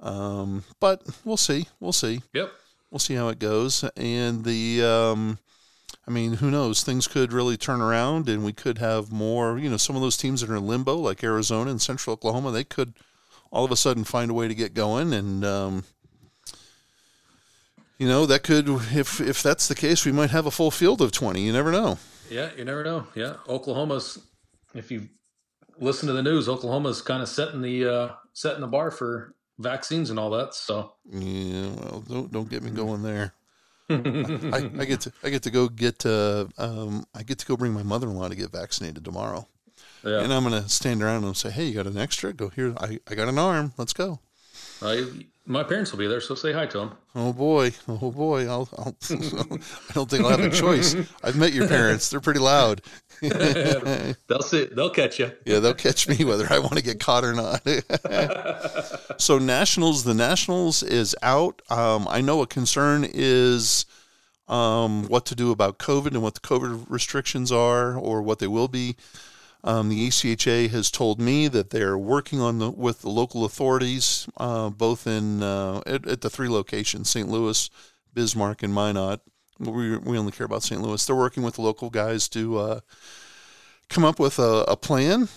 S1: Um, but we'll see. We'll see.
S2: Yep.
S1: We'll see how it goes. And the, um, I mean, who knows? Things could really turn around, and we could have more. You know, some of those teams that are in limbo, like Arizona and Central Oklahoma, they could all of a sudden find a way to get going, and um, you know that could, if if that's the case, we might have a full field of twenty. You never know.
S2: Yeah. You never know. Yeah. Oklahoma's, if you listen to the news, Oklahoma's kind of setting the uh, setting the bar for vaccines and all that. So
S1: Yeah, well, don't don't get me going there. I, I get to I get to go get uh, um, I get to go bring my mother in law to get vaccinated tomorrow.
S2: yeah.
S1: And I'm gonna stand around and say, "Hey, you got an extra? Go here. I, I got an arm. Let's go."
S2: I, my parents will be there, so say hi to them.
S1: Oh boy, oh boy. I'll, I'll I don't think I'll have a choice. I've met your parents. They're pretty loud.
S2: They'll see. They'll catch you.
S1: Yeah, they'll catch me whether I want to get caught or not. so nationals, the nationals is out. Um, I know a concern is um, what to do about COVID and what the COVID restrictions are, or what they will be. Um, the ACHA has told me that they're working on the with the local authorities, uh, both in uh, at, at the three locations: St. Louis, Bismarck, and Minot. We we only care about St. Louis. They're working with the local guys to uh, come up with a, a plan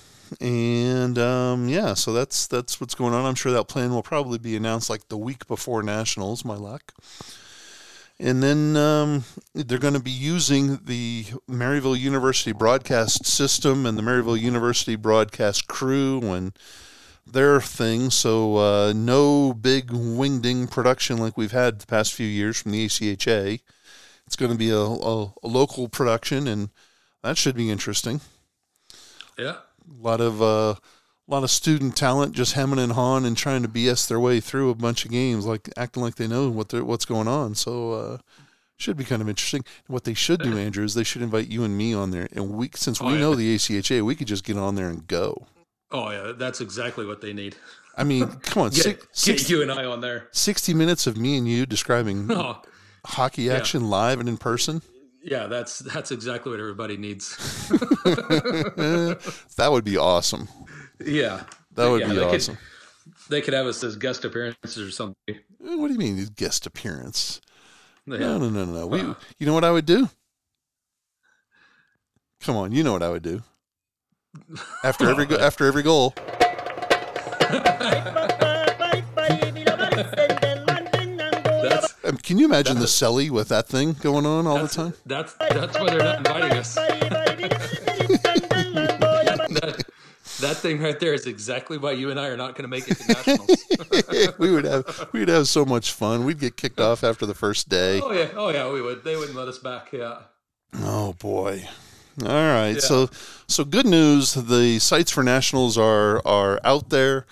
S1: and um, yeah, so that's that's what's going on. I'm sure that plan will probably be announced like the week before nationals. My luck. And then um, they're going to be using the Maryville University broadcast system and the Maryville University broadcast crew and their thing. So uh, no big wingding production like we've had the past few years from the ACHA. It's going to be a, a, a local production, and that should be interesting
S2: Yeah.
S1: a lot of uh, a lot of student talent just hemming and hawing and trying to BS their way through a bunch of games, like acting like they know what they're, what's going on. So uh, should be kind of interesting. What they should do, Andrew, is they should invite you and me on there, and we since we
S2: Oh, yeah.
S1: know the ACHA, we could just get on there and go.
S2: Oh yeah, that's exactly what they need.
S1: I mean, come on,
S2: Get,
S1: six,
S2: get
S1: 60,
S2: you and I on there.
S1: 60 minutes of me and you describing
S2: Oh,
S1: hockey action live and in person.
S2: yeah, that's that's exactly what everybody needs.
S1: that would be awesome.
S2: Yeah,
S1: That would
S2: Yeah,
S1: be
S2: they could-
S1: awesome.
S2: they could have us as guest appearances or something.
S1: Eh, What do you mean guest appearance?
S2: Yeah.
S1: No, no, no, no. no. We, you know what I would do? Come on, you know what I would do. After every go- after every goal,
S2: That's
S1: can you imagine the celly with that thing going on all the time?
S2: that's that's why they're not inviting us. that, thing right there is exactly why you and I are not going to make it to nationals.
S1: we would have we'd have so much fun. We'd get kicked off after the first day.
S2: oh yeah, oh yeah, we would. They wouldn't let us back. Yeah.
S1: Oh boy. All right. So so good news. The sites for nationals are are out there.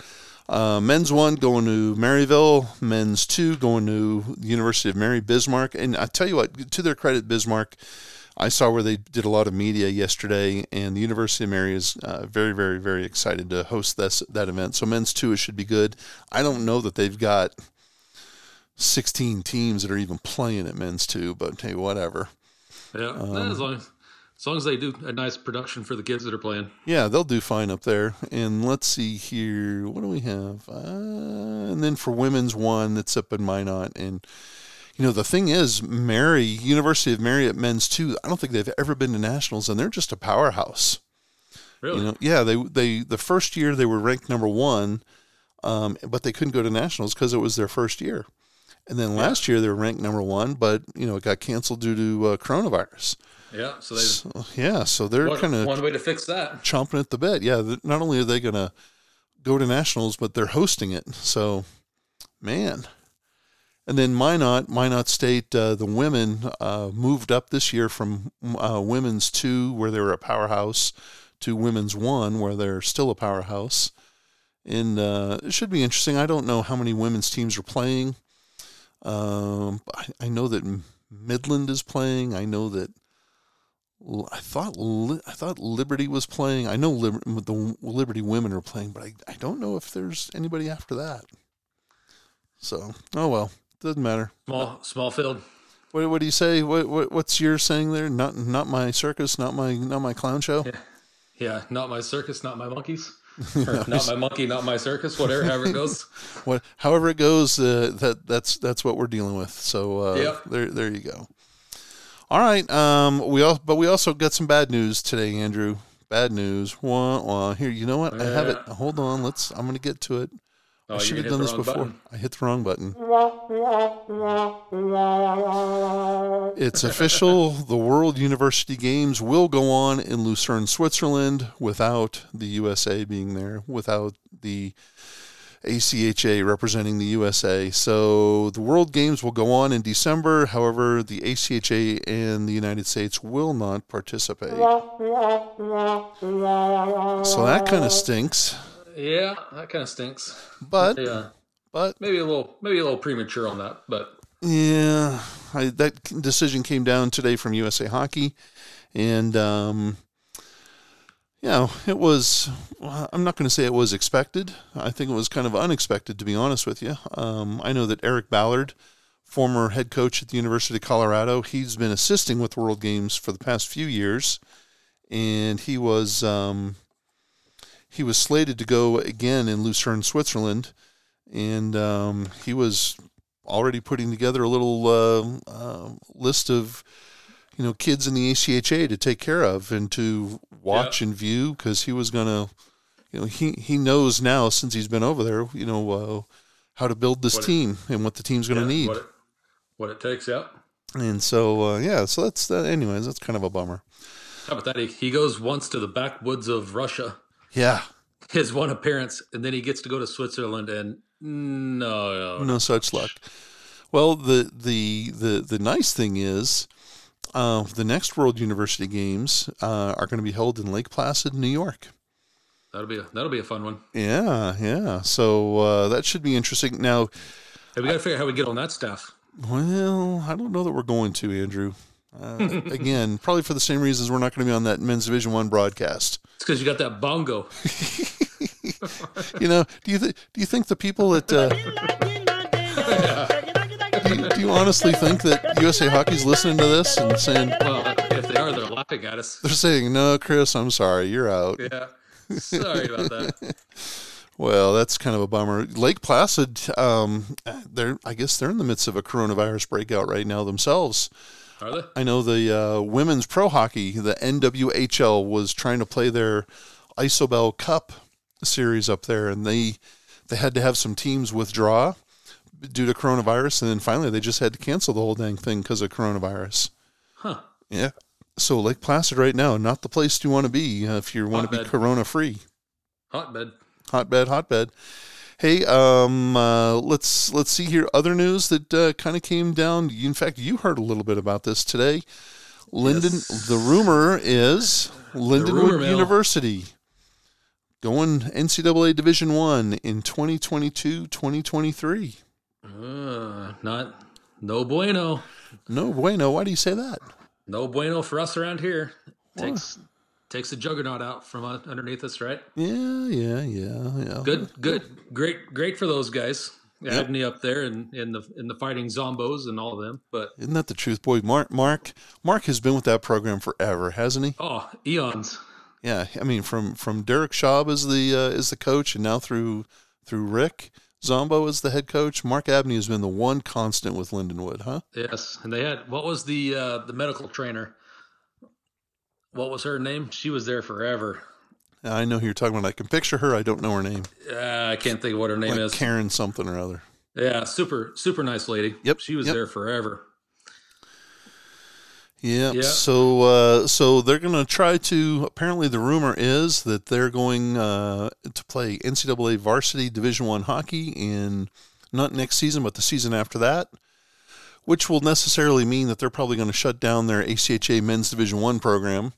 S1: Uh, men's one going to Maryville. Men's two going to the University of Mary Bismarck. And I tell you what, to their credit, Bismarck. I saw where they did a lot of media yesterday, and the University of Mary is uh, very, very, very excited to host this that event. So men's two, it should be good. I don't know that they've got 16 teams that are even playing at men's two, but hey, whatever.
S2: Yeah.
S1: Um,
S2: as long as as long as they do a nice production for the kids that are playing.
S1: Yeah, they'll do fine up there. And let's see here. What do we have? Uh, and then for women's one, that's up in Minot. And, you know, the thing is, Mary, University of Mary at men's two, I don't think they've ever been to nationals, and they're just a powerhouse.
S2: Really?
S1: You know, yeah, they, they, the first year they were ranked number one, um, but they couldn't go to nationals because it was their first year. And then last year they were ranked number one, but, you know, it got canceled due to uh, coronavirus.
S2: yeah. So they
S1: So, yeah, so they're kind of
S2: one way to fix that.
S1: chomping at the bit. Yeah, not only are they going to go to nationals, but they're hosting it. So, man. And then Minot, Minot State, uh, the women uh, moved up this year from uh, women's two, where they were a powerhouse, to women's one, where they're still a powerhouse. And uh, it should be interesting. I don't know how many women's teams are playing. Um, I, I know that Midland is playing. I know that I thought I thought Liberty was playing. I know Liber- the Liberty women are playing, but I, I don't know if there's anybody after that. So oh well, doesn't matter.
S2: Small small field.
S1: What, what do you say? What, what what's your saying there? Not not my circus, not my not my clown show.
S2: Yeah, yeah not my circus, not my monkeys. Or not my monkey, not my circus, whatever, however it goes.
S1: What however it goes, uh, that that's that's what we're dealing with. So uh,
S2: Yep.
S1: there there you go. All right. Um, we all but we also got some bad news today, Andrew. Bad news. Wah, wah. Here, you know what? I have it. Hold on. Let's. I'm going to get to it.
S2: Oh,
S1: I should have done this before.
S2: button.
S1: I hit the wrong button. It's official. The World University Games will go on in Lucerne, Switzerland, without the USA being there, without the ACHA representing the USA. So the World Games will go on in December. However, the ACHA and the United States will not participate. So that kind of stinks.
S2: Yeah, that kind of stinks.
S1: But
S2: Yeah,
S1: but
S2: maybe a little, maybe a little premature on that, but
S1: Yeah, I, that decision came down today from USA Hockey, and um, you know it was. I'm not going to say it was expected. I think it was kind of unexpected, to be honest with you. Um, I know that Eric Ballard, former head coach at the University of Colorado, he's been assisting with World Games for the past few years, and he was um, he was slated to go again in Lucerne, Switzerland, and um, he was already putting together a little uh, uh, list of you know kids in the ACHA to take care of and to watch and view because he was gonna you know he he knows now since he's been over there you know uh, how to build this
S2: What it-
S1: team and what the team's gonna
S2: yeah,
S1: need
S2: what it, what it takes. Yeah.
S1: and so uh, yeah so that's that anyways that's kind of a bummer
S2: How about that? He, he goes once to the backwoods of Russia,
S1: yeah
S2: his one appearance, and then he gets to go to Switzerland, and no, no,
S1: no such luck. Well, the the the the nice thing is, uh, the next World University Games uh, are going to be held in Lake Placid, New York.
S2: that'll be a, that'll be a fun one.
S1: Yeah, yeah. So uh, that should be interesting. Now,
S2: Hey, we got to figure out how we get on that stuff.
S1: well, I don't know that we're going to, Andrew. Uh, again, probably for the same reasons we're not going to be on that men's Division One broadcast.
S2: It's because you got that bongo.
S1: You know, do you th- do you think the people that uh, do, you, do you honestly think that USA Hockey's listening to this and saying
S2: Well, if they are, they're laughing at us.
S1: they're saying no, Chris, I'm sorry, you're out.
S2: Yeah. Sorry about that.
S1: Well, that's kind of a bummer. Lake Placid, um, they're I guess they're in the midst of a coronavirus breakout right now themselves.
S2: Are they?
S1: I know the uh, women's pro hockey, the NWHL, was trying to play their Isobel Cup series up there, and they they had to have some teams withdraw due to coronavirus, and then finally they just had to cancel the whole dang thing because of coronavirus.
S2: Huh.
S1: Yeah. So Lake Placid right now, not the place you want to be uh, if you want to be corona free.
S2: Hotbed.
S1: Hotbed, hotbed. Hey, um, uh, let's let's see here. Other news that uh, kind of came down. In fact, you heard a little bit about this today. Linden.
S2: Yes.
S1: The rumor is Lindenwood
S2: rumor mill.
S1: University going NCAA Division One in 2022, 2023.
S2: Uh, not no bueno.
S1: No bueno. Why do you say that?
S2: No bueno for us around here. Takes takes the juggernaut out from underneath us, right?
S1: Yeah, yeah, yeah, yeah.
S2: Good, good, great, great for those guys.
S1: Yep.
S2: Abney up there and in the in the fighting zombos and all of them. But
S1: Isn't that the truth, boy? Mark, Mark, Mark has been with that program forever, hasn't he?
S2: oh, eons.
S1: Yeah, I mean, from from Derek Schaub as the uh, as the coach, and now through through Rick Zombo as the head coach. Mark Abney has been the one constant with Lindenwood, huh?
S2: Yes, and they had what was the uh, the medical trainer? What was her name? She was there forever.
S1: I know who you're talking about. I can picture her. I don't know her name.
S2: Uh, I can't think of what her name
S1: Like
S2: is.
S1: Karen something or other.
S2: Yeah, super super nice lady.
S1: Yep,
S2: she was
S1: yep.
S2: there forever.
S1: Yeah.
S2: Yeah.
S1: So uh, so they're going to try to. Apparently, the rumor is that they're going uh, to play NCAA varsity Division One hockey in not next season, but the season after that, which will necessarily mean that they're probably going to shut down their ACHA Men's Division One program.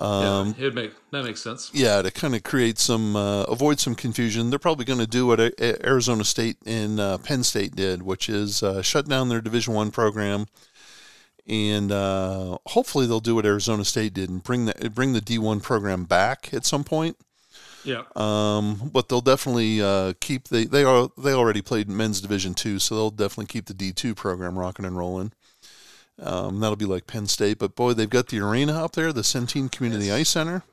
S1: Um,
S2: yeah, it make that makes sense.
S1: yeah, to kind of create some, uh, avoid some confusion, they're probably going to do what A- Arizona State and uh, Penn State did, which is uh, shut down their Division One program, and uh, hopefully they'll do what Arizona State did and bring the bring the D one program back at some point.
S2: Yeah,
S1: Um, but they'll definitely uh, keep they they are they already played men's Division two, so they'll definitely keep the D two program rocking and rolling. Um, that'll be like Penn State, but boy, they've got the arena up there, the Centene Community Ice Center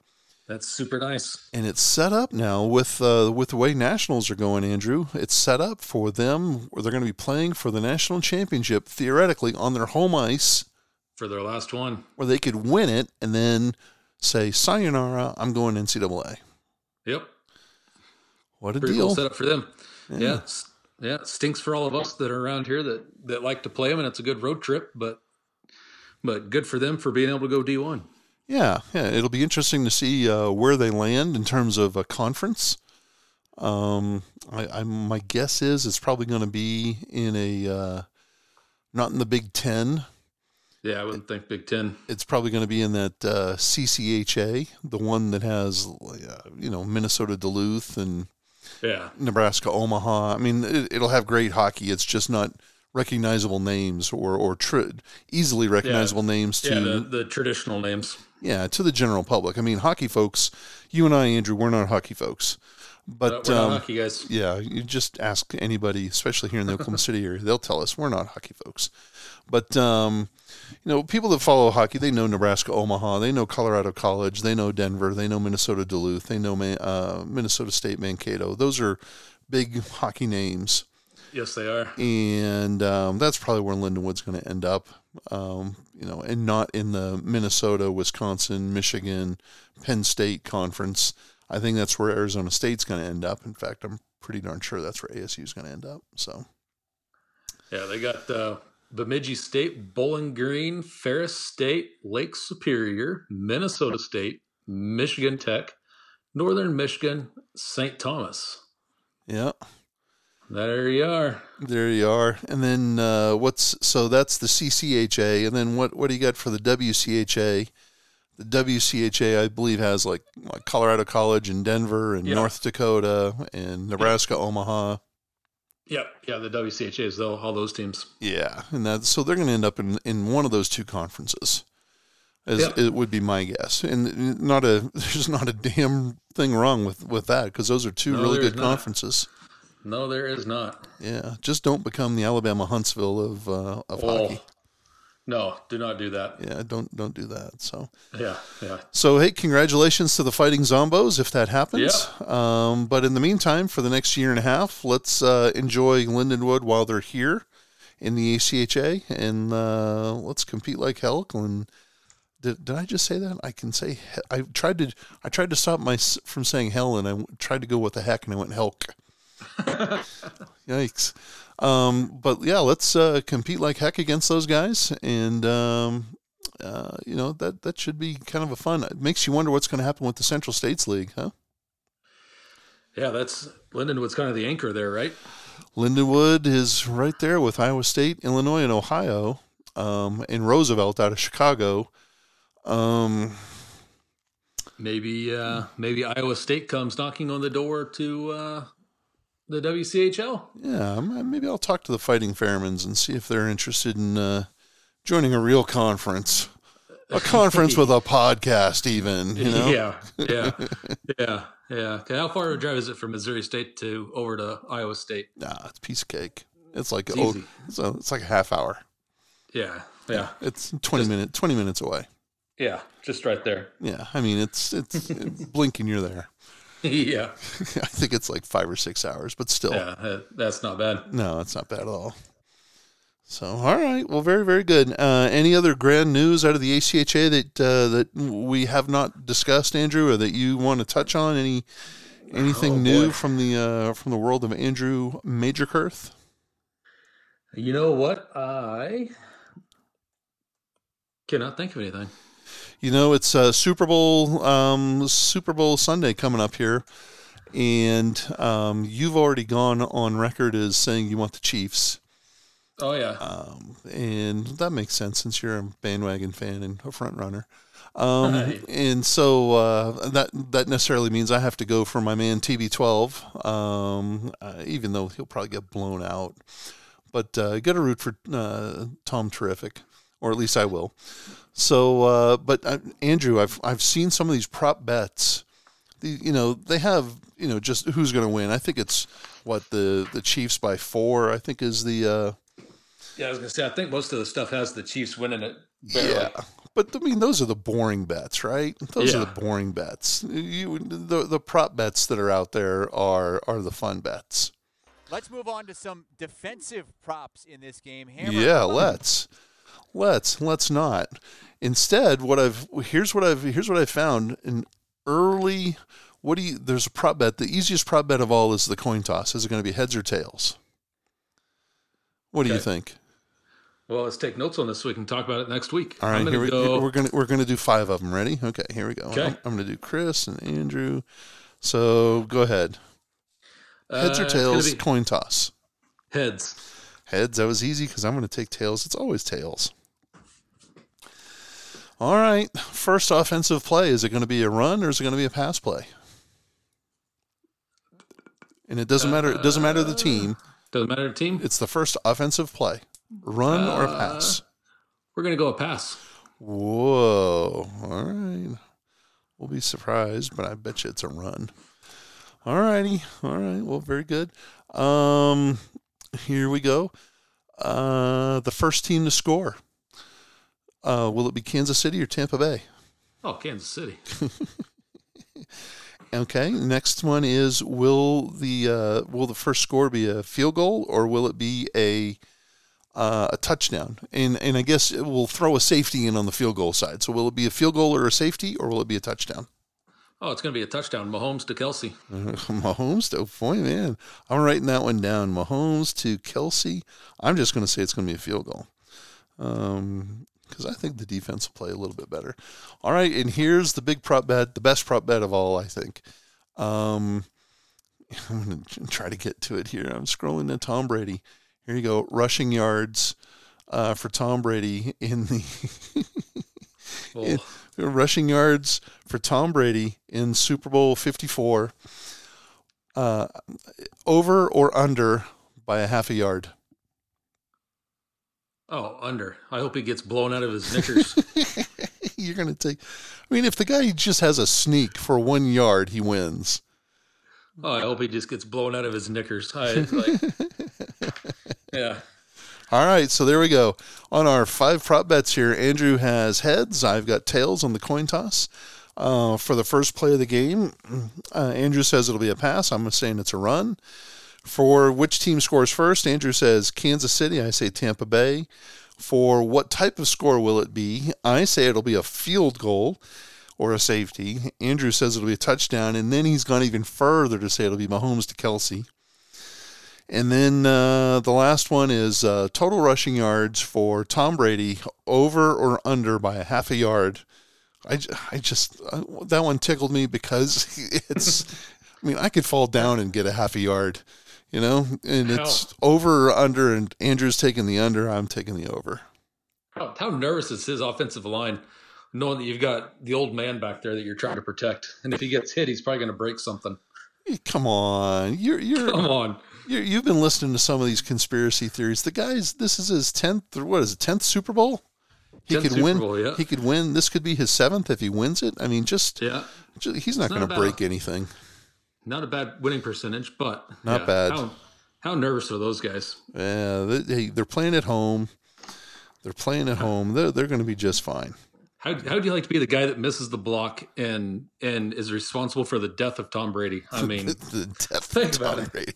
S2: that's super nice.
S1: and it's set up now with uh, with the way nationals are going, Andrew. It's set up for them where they're going to be playing for the national championship theoretically on their home ice,
S2: For their last one.
S1: where they could win it and then say, "Sayonara, I'm going NCAA."
S2: Yep.
S1: What a
S2: Pretty
S1: deal!
S2: cool setup for them.
S1: Yeah.
S2: Yeah. Yeah. Stinks for all of us that are around here that, that like to play them and it's a good road trip, but but good for them for being able to go D one.
S1: Yeah, yeah. It'll be interesting to see uh, where they land in terms of a conference. Um, I, I my guess is it's probably going to be in a uh, not in the Big Ten.
S2: Yeah, I wouldn't think Big Ten.
S1: it's probably going to be in that uh, CCHA, the one that has, uh, you know, Minnesota Duluth and
S2: Yeah.
S1: Nebraska Omaha. I mean, it, it'll have great hockey. It's just not recognizable names or or tr- easily recognizable names to
S2: Yeah, the, the traditional names.
S1: yeah to the general public. I mean, hockey folks, you and I, Andrew, we're not hockey folks,
S2: But we're
S1: um,
S2: not hockey guys.
S1: yeah, you just ask anybody, especially here in the Oklahoma City area, they'll tell us we're not hockey folks. But um, you know, people that follow hockey, they know Nebraska Omaha, they know Colorado College, they know Denver, they know Minnesota Duluth, they know uh, Minnesota State Mankato. Those are big hockey names,
S2: Yes, they are.
S1: and um, that's probably where Lindenwood's going to end up. Um, you know, and not in the Minnesota, Wisconsin, Michigan, Penn State conference. I think that's where Arizona State's going to end up. In fact, I'm pretty darn sure that's where ASU is going to end up. So,
S2: Yeah, they got uh, Bemidji State, Bowling Green, Ferris State, Lake Superior, Minnesota State, Michigan Tech, Northern Michigan, St. Thomas.
S1: yeah,
S2: There you are.
S1: there you are. And then uh, what's so that's the CCHA, and then what what do you got for the WCHA? The WCHA, I believe, has like, like Colorado College and Denver and
S2: Yeah.
S1: North Dakota and Nebraska Omaha.
S2: Yep. Yeah, the WCHA is though all those teams.
S1: Yeah, and that so they're going to end up in, in one of those two conferences. As
S2: Yep.
S1: it would be my guess, and not a there's not a damn thing wrong with with that because those are two
S2: No,
S1: really good
S2: not.
S1: conferences.
S2: No, there is not.
S1: Yeah, just don't become the Alabama Huntsville of uh, of hockey.
S2: Oh, no, do not do that.
S1: Yeah, don't don't do that. So
S2: Yeah, yeah.
S1: so hey, congratulations to the Fighting Zombos if that happens. Um, but in the meantime, for the next year and a half, let's uh, enjoy Lindenwood while they're here in the ACHA, and uh, let's compete like hell. And did, did I just say that? I can say he- I tried to I tried to stop my from saying hell, and I tried to go with the heck, and I went helk. Yikes. Um, but yeah, let's uh, compete like heck against those guys, and um, uh, you know that that should be kind of a fun. It makes you wonder what's going to happen with the Central States League, huh?
S2: Yeah, that's Lindenwood's kind of the anchor there, right?
S1: Lindenwood is right there with Iowa State, Illinois, and Ohio, um, and Roosevelt out of Chicago. Um,
S2: maybe uh, maybe Iowa State comes knocking on the door to uh, the WCHL.
S1: Yeah, maybe I'll talk to the Fighting Fairmans and see if they're interested in uh, joining a real conference, a conference with a podcast, even. You know?
S2: Yeah, yeah, yeah, yeah. Okay, how far a drive is it from Missouri State to over to Iowa State?
S1: Nah, it's piece of cake. It's like it's, oh, so it's like a half hour.
S2: Yeah, yeah.
S1: It's twenty minutes. Twenty minutes away.
S2: Yeah, just right there.
S1: Yeah, I mean it's it's blinking you're there.
S2: Yeah,
S1: I think it's like five or six hours, but still.
S2: Yeah, that's not bad.
S1: No, it's not bad at all. So, all right, well, very, very good. Uh, any other grand news out of the ACHA that uh, that we have not discussed, Andrew, or that you want to touch on? Any anything oh, new from the uh, from the world of Andrew Magerkurth?
S2: You know what? I cannot think of anything
S1: you know, it's uh, Super Bowl um, Super Bowl Sunday coming up here, and um, you've already gone on record as saying you want the Chiefs.
S2: Oh yeah,
S1: um, and that makes sense since you're a bandwagon fan and a front runner. Um, right. And so uh, that that necessarily means I have to go for my man TB12, um, uh, even though he'll probably get blown out. But uh, got to root for uh, Tom Terrific, or at least I will. So, uh, but uh, Andrew, I've I've seen some of these prop bets. The, you know, they have you know just who's going to win. I think it's what the the Chiefs by four. I think is the. Uh,
S2: yeah, I was going to say. I think most of the stuff has the Chiefs winning it. Barely. Yeah,
S1: but I mean, those are the boring bets, right? Those yeah. are the boring bets. You the the prop bets that are out there are are the fun bets.
S3: Let's move on to some defensive props in this game. Hammer,
S1: yeah, let's. Let's let's not. Instead, what I've here's what I've here's what I found in early. What do you? There's a prop bet. The easiest prop bet of all is the coin toss. Is it going to be heads or tails? What do you think?
S2: Well, let's take notes on this so we can talk about it next week.
S1: All right, here we, go. we're gonna we're gonna do five of them. Ready? Okay, here we go. Okay. I'm, I'm gonna do Chris and Andrew. So go ahead. Heads uh, or tails? Coin toss.
S2: Heads.
S1: Heads. That was easy because I'm going to take tails. It's always tails. All right. First offensive play. Is it going to be a run or is it going to be a pass play? And it doesn't matter. It doesn't matter the team. Uh,
S2: doesn't matter the team.
S1: It's the first offensive play. Run uh, or a pass?
S2: We're going to go a pass.
S1: Whoa. All right. We'll be surprised, but I bet you it's a run. All righty. All right. Well, very good. Um, here we go. Uh, the first team to score. Uh, will it be Kansas City or Tampa Bay?
S2: Oh, Kansas City.
S1: okay. Next one is will the uh, will the first score be a field goal or will it be a uh, a touchdown? And and I guess it will throw a safety in on the field goal side. So will it be a field goal or a safety or will it be a touchdown?
S2: Oh, it's going to be a touchdown. Mahomes to Kelce.
S1: Mahomes to, boy, man. I'm writing that one down. Mahomes to Kelce. I'm just going to say it's going to be a field goal. Um, because I think the defense will play a little bit better. All right, and here's the big prop bet, the best prop bet of all, I think. Um, I'm going to try to get to it here. I'm scrolling to Tom Brady. Here you go, rushing yards uh, for Tom Brady in the in, rushing yards for Tom Brady in Super Bowl 54. Uh, over or under by a half a yard.
S2: Oh, under. I hope he gets blown out of his knickers.
S1: You're going to take. I mean, if the guy just has a sneak for one yard, he wins.
S2: Oh, I hope he just gets blown out of his knickers. I, like, yeah.
S1: All right, so there we go. On our five prop bets here, Andrew has heads. I've got tails on the coin toss. Uh, for the first play of the game, uh, Andrew says it'll be a pass. I'm saying it's a run. For which team scores first, Andrew says Kansas City. I say Tampa Bay. For what type of score will it be? I say it'll be a field goal or a safety. Andrew says it'll be a touchdown, and then he's gone even further to say it'll be Mahomes to Kelce. And then uh, the last one is uh, total rushing yards for Tom Brady over or under by a half a yard. I, I just, uh, that one tickled me because it's, I mean, I could fall down and get a half a yard, you know, and it's over or under, and Andrew's taking the under, I'm taking the over.
S2: How, how nervous is his offensive line, knowing that you've got the old man back there that you're trying to protect, and if he gets hit, he's probably going to break something.
S1: Come on, you're you're
S2: Come on,
S1: you you've been listening to some of these conspiracy theories. The guy's this is his tenth or what is it tenth Super Bowl? He could
S2: Super
S1: win.
S2: Bowl, yeah.
S1: He could win. This could be his seventh if he wins it. I mean, just,
S2: yeah,
S1: ju- he's not
S2: not
S1: going to break anything.
S2: Not a bad winning percentage, but
S1: Not
S2: yeah,
S1: bad.
S2: How, how nervous are those guys?
S1: Yeah, they, they're playing at home. They're playing at home. They're they're going to be just fine.
S2: How how do you like to be the guy that misses the block and and is responsible for the death of Tom Brady? I mean,
S1: the death
S2: think
S1: of
S2: about
S1: Tom
S2: it.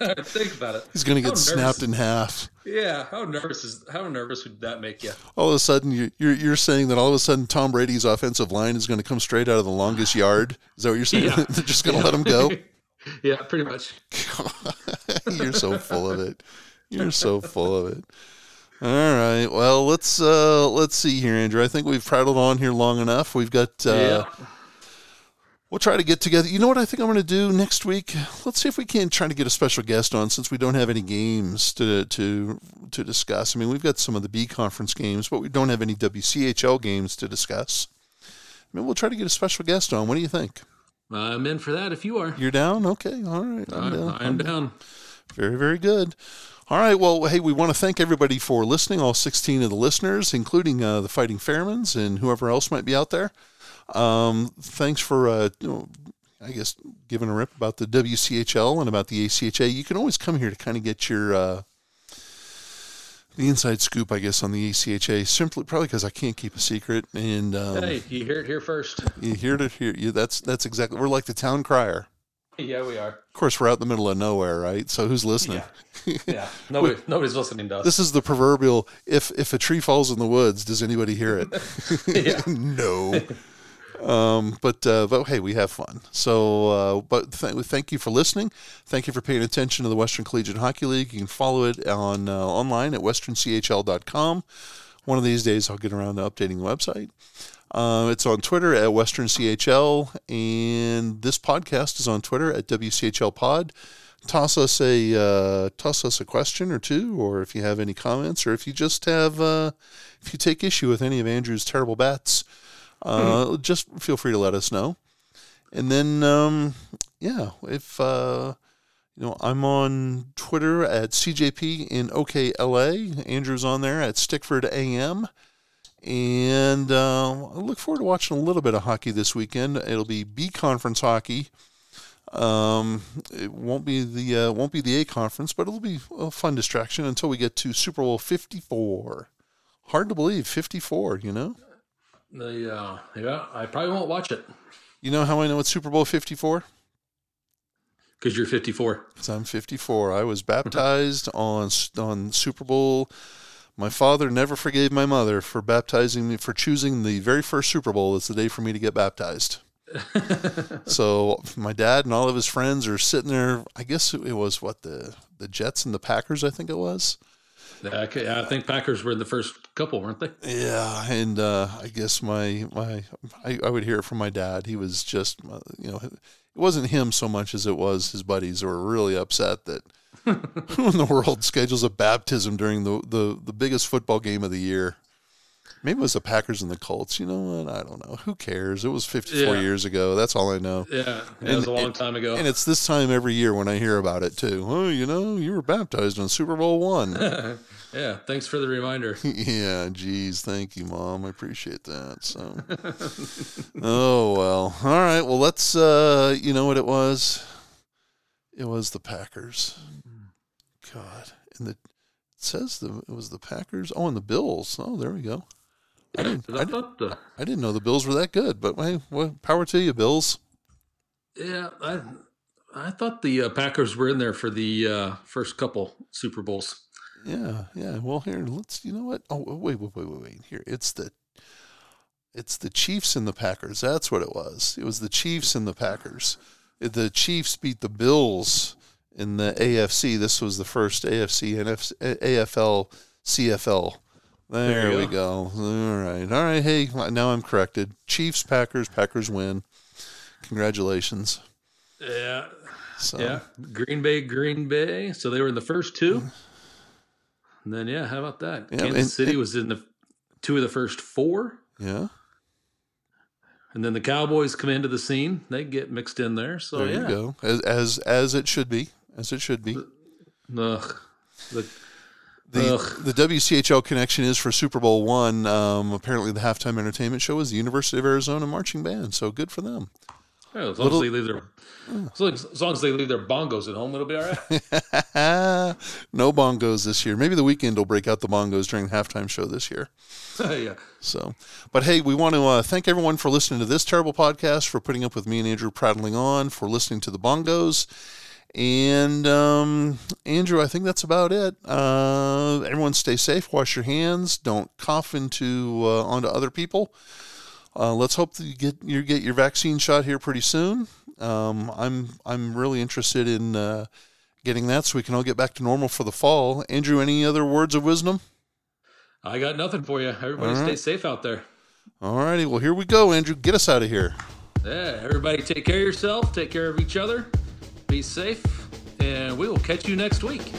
S2: Think about it.
S1: He's going to get snapped in half.
S2: Yeah, how nervous is how nervous would that make you?
S1: All of a sudden, you're, you're you're saying that all of a sudden Tom Brady's offensive line is going to come straight out of the longest yard. Is that what you're saying?
S2: Yeah.
S1: they're just going to let him go.
S2: yeah, pretty much.
S1: You're so full of it. You're so full of it. All right. Well, let's uh let's see here, Andrew. I think we've prattled on here long enough. We've got uh
S2: yeah.
S1: we'll try to get together. You know what I think I'm going to do next week? Let's see if we can try to get a special guest on since we don't have any games to to to discuss. I mean, we've got some of the B conference games, but we don't have any WCHL games to discuss. I mean, we'll try to get a special guest on. What do you think?
S2: I'm in for that if you are.
S1: You're down? Okay. All right. I'm
S2: I'm,
S1: down.
S2: I'm down.
S1: Very, very good. All right. Well, hey, we want to thank everybody for listening, all 16 of the listeners, including uh, the Fighting Fairmans and whoever else might be out there. Um, thanks for, uh, you know, I guess, giving a rip about the WCHL and about the ACHA. You can always come here to kind of get your. Uh, the inside scoop, I guess, on the ACHA, simply probably because I can't keep a secret, and um,
S2: Hey, you hear it here first.
S1: you hear it here. You, that's that's exactly. We're like the town crier.
S2: Yeah, we are.
S1: Of course, we're out in the middle of nowhere, right? So who's listening?
S2: Yeah, nobody, nobody's listening to us.
S1: This is the proverbial if if a tree falls in the woods, does anybody hear it? No. Um, but uh, but hey, we have fun. So, uh, but th- thank you for listening. Thank you for paying attention to the Western Collegiate Hockey League. You can follow it on uh, online at westernchl.com. One of these days, I'll get around to updating the website. Uh, it's on Twitter at Western CHL, and this podcast is on Twitter at WCHL Pod. Toss us a uh, toss us a question or two, or if you have any comments, or if you just have uh, if you take issue with any of Andrew's terrible bats, uh, just feel free to let us know. And then, um, yeah, if uh, you know, I'm on Twitter at CJP in OKLA. Andrew's on there at Stickford AM. And uh, I look forward to watching a little bit of hockey this weekend. It'll be B conference hockey. Um, it won't be the uh, won't be the A conference, but it'll be a fun distraction until we get to Super Bowl Fifty Four. Hard to believe, fifty four. You know,
S2: The uh, yeah, I probably won't watch it
S1: you know how I know it's Super Bowl Fifty Four?
S2: because you're 54.
S1: Because I'm 54. I was baptized on on Super Bowl. My father never forgave my mother for baptizing me for choosing the very first Super Bowl as the day for me to get baptized. so my dad and all of his friends are sitting there. I guess it was what the the Jets and the Packers. I think it was.
S2: Yeah, I think Packers were the first couple, weren't they?
S1: Yeah, and uh, I guess my my I, I would hear it from my dad. He was just uh, you know it wasn't him so much as it was his buddies who were really upset that who in the world schedules a baptism during the, the the biggest football game of the year. Maybe it was the Packers and the Colts. You know what? I don't know. Who cares? It was 54
S2: Yeah.
S1: years ago. That's all I know.
S2: Yeah, that was a long time ago.
S1: And it's this time every year when I hear about it too. Oh, you know, you were baptized on Super Bowl one.
S2: yeah, thanks for the reminder.
S1: Yeah, geez, thank you, Mom. I appreciate that. So, oh well, all right. Well, let's. uh You know what it was? It was the Packers. God, and the it says the it was the Packers. Oh, and the Bills. Oh, there we go. I didn't. I,
S2: I thought the
S1: I didn't know the Bills were that good. But hey, well, power to you, Bills.
S2: yeah, I I thought the uh, Packers were in there for the uh, first couple Super Bowls.
S1: Yeah, yeah. Well, here, let's. You know what? Oh, wait, wait, wait, wait, wait. Here, it's the. It's the Chiefs and the Packers. That's what it was. It was the Chiefs and the Packers. The Chiefs beat the Bills in the AFC. This was the first AFC and AFL CFL. There,
S2: There
S1: we go. All right. All right. Hey, now I'm corrected. Chiefs, Packers, Packers win. Congratulations.
S2: Yeah,
S1: So,
S2: yeah. Green Bay, Green Bay. So they were in the first two. And then yeah, how about that?
S1: Yeah,
S2: Kansas
S1: and-
S2: City
S1: and-
S2: was in the two of the first four.
S1: yeah.
S2: And then the Cowboys come into the scene. They get mixed in there. So
S1: There
S2: yeah.
S1: you go. As, as as it should be. As it should be.
S2: Ugh. The,
S1: The
S2: Ugh.
S1: the WCHL connection is for Super Bowl one. Um, apparently, the halftime entertainment show is the University of Arizona marching band. So good for them.
S2: Yeah, as long
S1: Little-
S2: as they leave their as long as, as long as they leave their bongos at home, it'll be all right.
S1: no bongos this year. Maybe the Weeknd will break out the bongos during the halftime show this year.
S2: yeah.
S1: So, but hey, we want to uh, thank everyone for listening to this terrible podcast, for putting up with me and Andrew prattling on, for listening to the bongos. And um, Andrew, I think that's about it. Uh, everyone, stay safe. Wash your hands. Don't cough into uh, onto other people. Uh, let's hope that you get you get your vaccine shot here pretty soon. Um, I'm I'm really interested in uh, getting that so we can all get back to normal for the fall. Andrew, any other words of wisdom?
S2: I got nothing for you. Everybody
S1: All
S2: stay safe out there.
S1: All righty, well here we go, Andrew. Get us out of here.
S2: Yeah, everybody take care of yourself, take care of each other, be safe, and we will catch you next week.